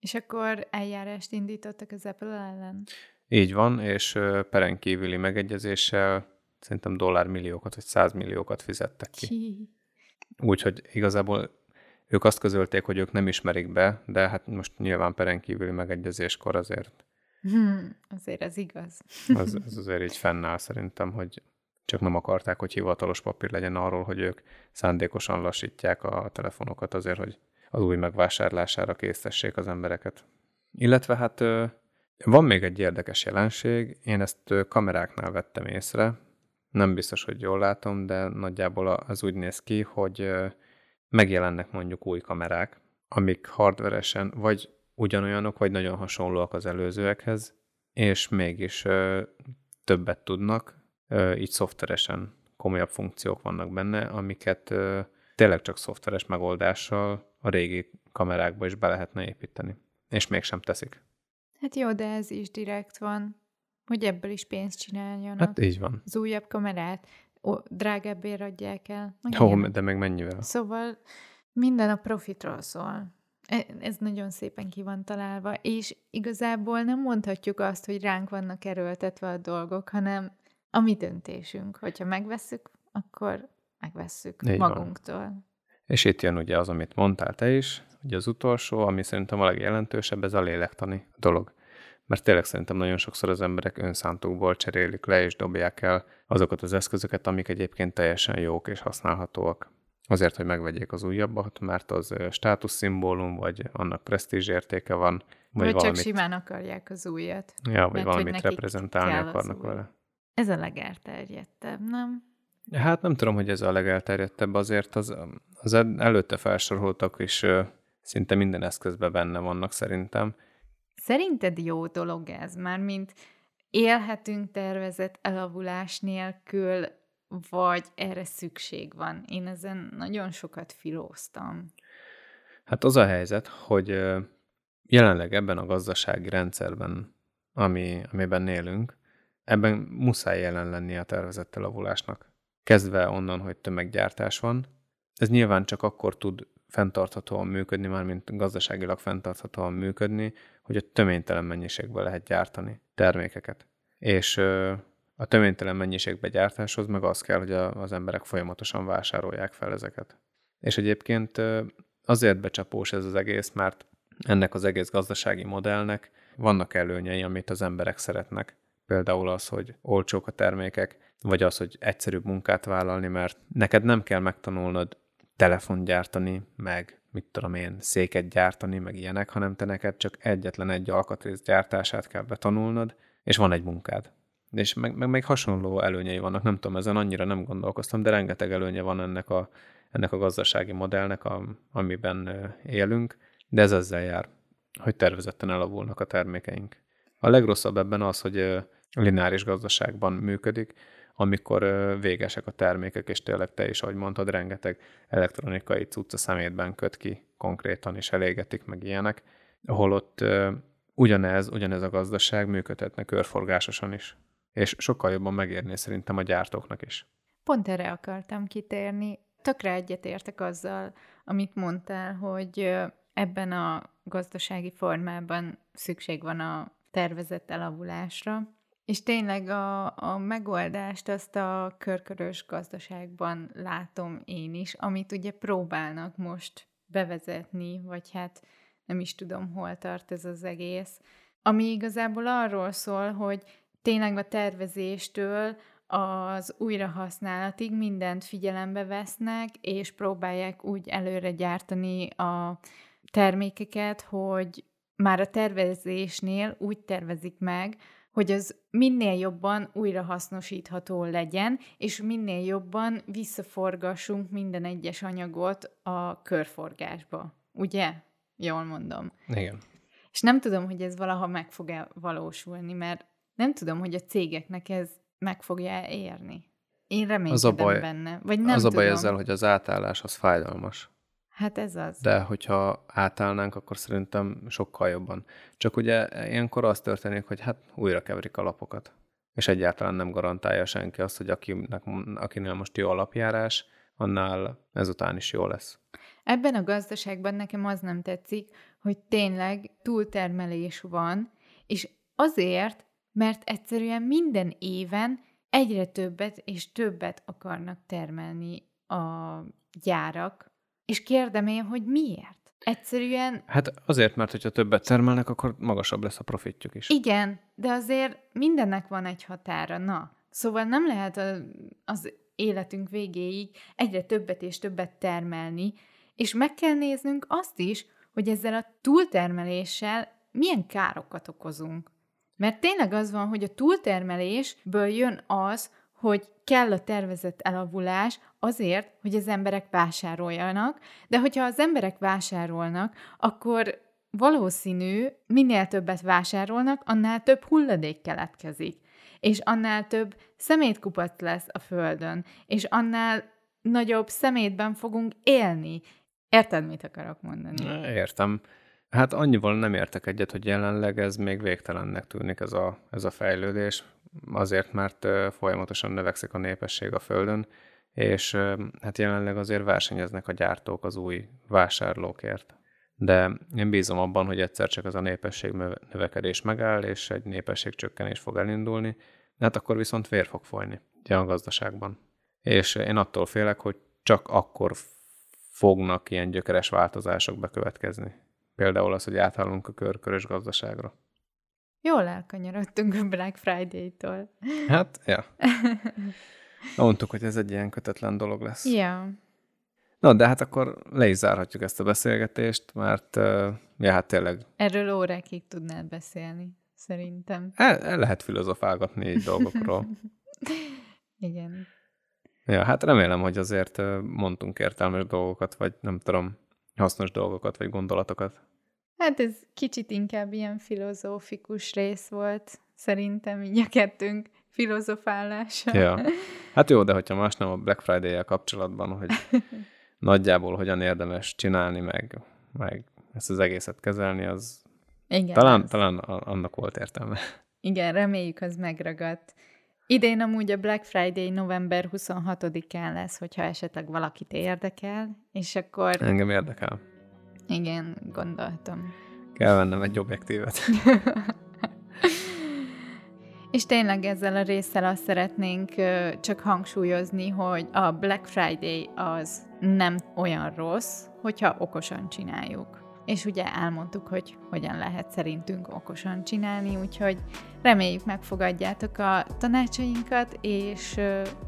És akkor eljárást indítottak az Apple ellen? Így van, és peren kívüli megegyezéssel szerintem dollármilliókat vagy százmilliókat fizettek ki. Úgyhogy igazából ők azt közölték, hogy ők nem ismerik be, de hát most nyilván peren kívüli megegyezéskor azért. Hmm, azért ez igaz. az, az azért így fennáll szerintem, hogy csak nem akarták, hogy hivatalos papír legyen arról, hogy ők szándékosan lassítják a telefonokat azért, hogy az új megvásárlására késztessék az embereket. Illetve hát van még egy érdekes jelenség, én ezt kameráknál vettem észre, nem biztos, hogy jól látom, de nagyjából az úgy néz ki, hogy megjelennek mondjuk új kamerák, amik hardveresen vagy ugyanolyanok, vagy nagyon hasonlóak az előzőekhez, és mégis többet tudnak, így szoftveresen komolyabb funkciók vannak benne, amiket tényleg csak szoftveres megoldással a régi kamerákba is be lehetne építeni. És mégsem teszik. Hát jó, de ez is direkt van. Hogy ebből is pénzt csináljanak. Hát így van. Az újabb kamerát ó, drágábbért adják el. Jó, de meg mennyivel? Szóval minden a profitról szól. E, ez nagyon szépen ki van találva, és igazából nem mondhatjuk azt, hogy ránk vannak erőltetve a dolgok, hanem a mi döntésünk. Hogyha megvesszük, akkor megvesszük Így magunktól. Van. És itt jön ugye az, amit mondtál te is, ugye az utolsó, ami szerintem a legjelentősebb, ez a lélektani dolog mert tényleg szerintem nagyon sokszor az emberek önszántukból cserélik le és dobják el azokat az eszközöket, amik egyébként teljesen jók és használhatóak. Azért, hogy megvegyék az újabbat, mert az státuszszimbólum, vagy annak presztízs értéke van. Vagy, vagy valamit... csak simán akarják az újat. Ja, vagy mert, valamit reprezentálni akarnak vele. Ez a legelterjedtebb, nem? Hát nem tudom, hogy ez a legelterjedtebb, azért az, az előtte felsoroltak is szinte minden eszközben benne vannak szerintem. Szerinted jó dolog ez már, mint élhetünk tervezett elavulás nélkül, vagy erre szükség van? Én ezen nagyon sokat filóztam. Hát az a helyzet, hogy jelenleg ebben a gazdasági rendszerben, ami, amiben élünk, ebben muszáj jelen lenni a tervezett elavulásnak. Kezdve onnan, hogy tömeggyártás van. Ez nyilván csak akkor tud fenntarthatóan működni, már mint gazdaságilag fenntarthatóan működni, hogy a töménytelen mennyiségben lehet gyártani termékeket. És a töménytelen mennyiségbe gyártáshoz meg az kell, hogy az emberek folyamatosan vásárolják fel ezeket. És egyébként azért becsapós ez az egész, mert ennek az egész gazdasági modellnek vannak előnyei, amit az emberek szeretnek. Például az, hogy olcsók a termékek, vagy az, hogy egyszerűbb munkát vállalni, mert neked nem kell megtanulnod telefon gyártani, meg mit tudom én, széket gyártani, meg ilyenek, hanem te neked csak egyetlen egy alkatrész gyártását kell betanulnod, és van egy munkád. És meg, meg még hasonló előnyei vannak, nem tudom, ezen annyira nem gondolkoztam, de rengeteg előnye van ennek a, ennek a gazdasági modellnek, a, amiben élünk, de ez ezzel jár, hogy tervezetten elavulnak a termékeink. A legrosszabb ebben az, hogy lineáris gazdaságban működik, amikor végesek a termékek, és tényleg te is, ahogy mondtad, rengeteg elektronikai cucca szemétben köt ki konkrétan, és elégetik meg ilyenek, ahol ott ugyanez, ugyanez a gazdaság működhetne körforgásosan is. És sokkal jobban megérné szerintem a gyártóknak is. Pont erre akartam kitérni. Tökre egyetértek azzal, amit mondtál, hogy ebben a gazdasági formában szükség van a tervezett elavulásra, és tényleg a, a megoldást azt a körkörös gazdaságban látom én is, amit ugye próbálnak most bevezetni, vagy hát nem is tudom, hol tart ez az egész. Ami igazából arról szól, hogy tényleg a tervezéstől az újrahasználatig mindent figyelembe vesznek, és próbálják úgy előre gyártani a termékeket, hogy már a tervezésnél úgy tervezik meg, hogy az minél jobban újrahasznosítható legyen, és minél jobban visszaforgassunk minden egyes anyagot a körforgásba. Ugye? Jól mondom. Igen. És nem tudom, hogy ez valaha meg fog-e valósulni, mert nem tudom, hogy a cégeknek ez meg fogja érni. Én reménykedem az a baj, benne. Vagy nem az tudom. a baj ezzel, hogy az átállás az fájdalmas. Hát ez az. De hogyha átállnánk, akkor szerintem sokkal jobban. Csak ugye ilyenkor az történik, hogy hát újra keverik a lapokat. És egyáltalán nem garantálja senki azt, hogy akinek, akinél most jó alapjárás, annál ezután is jó lesz. Ebben a gazdaságban nekem az nem tetszik, hogy tényleg túltermelés van, és azért, mert egyszerűen minden éven egyre többet és többet akarnak termelni a gyárak, és kérdem én, hogy miért? Egyszerűen... Hát azért, mert hogyha többet termelnek, akkor magasabb lesz a profitjuk is. Igen, de azért mindennek van egy határa, na. Szóval nem lehet a, az életünk végéig egyre többet és többet termelni, és meg kell néznünk azt is, hogy ezzel a túltermeléssel milyen károkat okozunk. Mert tényleg az van, hogy a túltermelésből jön az, hogy kell a tervezett elavulás azért, hogy az emberek vásároljanak, de hogyha az emberek vásárolnak, akkor valószínű, minél többet vásárolnak, annál több hulladék keletkezik, és annál több szemétkupac lesz a földön, és annál nagyobb szemétben fogunk élni. Érted, mit akarok mondani? Értem. Hát annyival nem értek egyet, hogy jelenleg ez még végtelennek tűnik ez a, ez a fejlődés, azért, mert folyamatosan növekszik a népesség a Földön, és hát jelenleg azért versenyeznek a gyártók az új vásárlókért. De én bízom abban, hogy egyszer csak ez a népesség növekedés megáll, és egy népesség csökkenés fog elindulni, hát akkor viszont vér fog folyni a gazdaságban. És én attól félek, hogy csak akkor fognak ilyen gyökeres változások bekövetkezni. Például az, hogy átállunk a körkörös gazdaságra. Jól elkanyarodtunk a Black Friday-tól. Hát, ja. <laughs> Mondtuk, hogy ez egy ilyen kötetlen dolog lesz. Ja. Na, de hát akkor le is zárhatjuk ezt a beszélgetést, mert ja, hát tényleg... Erről órákig tudnál beszélni, szerintem. El, el lehet filozofálgatni így dolgokról. <laughs> Igen. Ja, hát remélem, hogy azért mondtunk értelmes dolgokat, vagy nem tudom, hasznos dolgokat, vagy gondolatokat. Hát ez kicsit inkább ilyen filozófikus rész volt, szerintem így a kettőnk filozofálása. Ja. Hát jó, de hogyha más nem a Black Friday-jel kapcsolatban, hogy <laughs> nagyjából hogyan érdemes csinálni, meg, meg ezt az egészet kezelni, az Igen, talán, az. talán annak volt értelme. Igen, reméljük, az megragadt. Idén amúgy a Black Friday november 26-án lesz, hogyha esetleg valakit érdekel, és akkor... Engem érdekel. Igen, gondoltam. Kell vennem egy objektívet. <laughs> És tényleg ezzel a résszel azt szeretnénk csak hangsúlyozni, hogy a Black Friday az nem olyan rossz, hogyha okosan csináljuk. És ugye elmondtuk, hogy hogyan lehet szerintünk okosan csinálni, úgyhogy reméljük megfogadjátok a tanácsainkat, és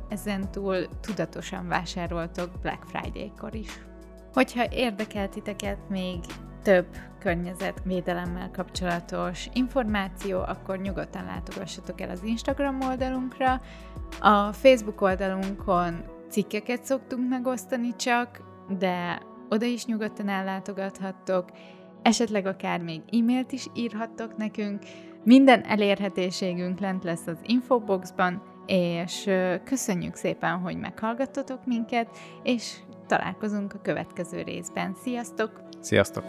ezen túl tudatosan vásároltok Black Friday-kor is. Hogyha érdekel titeket még több környezetvédelemmel kapcsolatos információ, akkor nyugodtan látogassatok el az Instagram oldalunkra. A Facebook oldalunkon cikkeket szoktunk megosztani csak, de oda is nyugodtan ellátogathattok, esetleg akár még e-mailt is írhattok nekünk. Minden elérhetőségünk lent lesz az infoboxban, és köszönjük szépen, hogy meghallgattatok minket, és találkozunk a következő részben. Sziasztok! Sziasztok!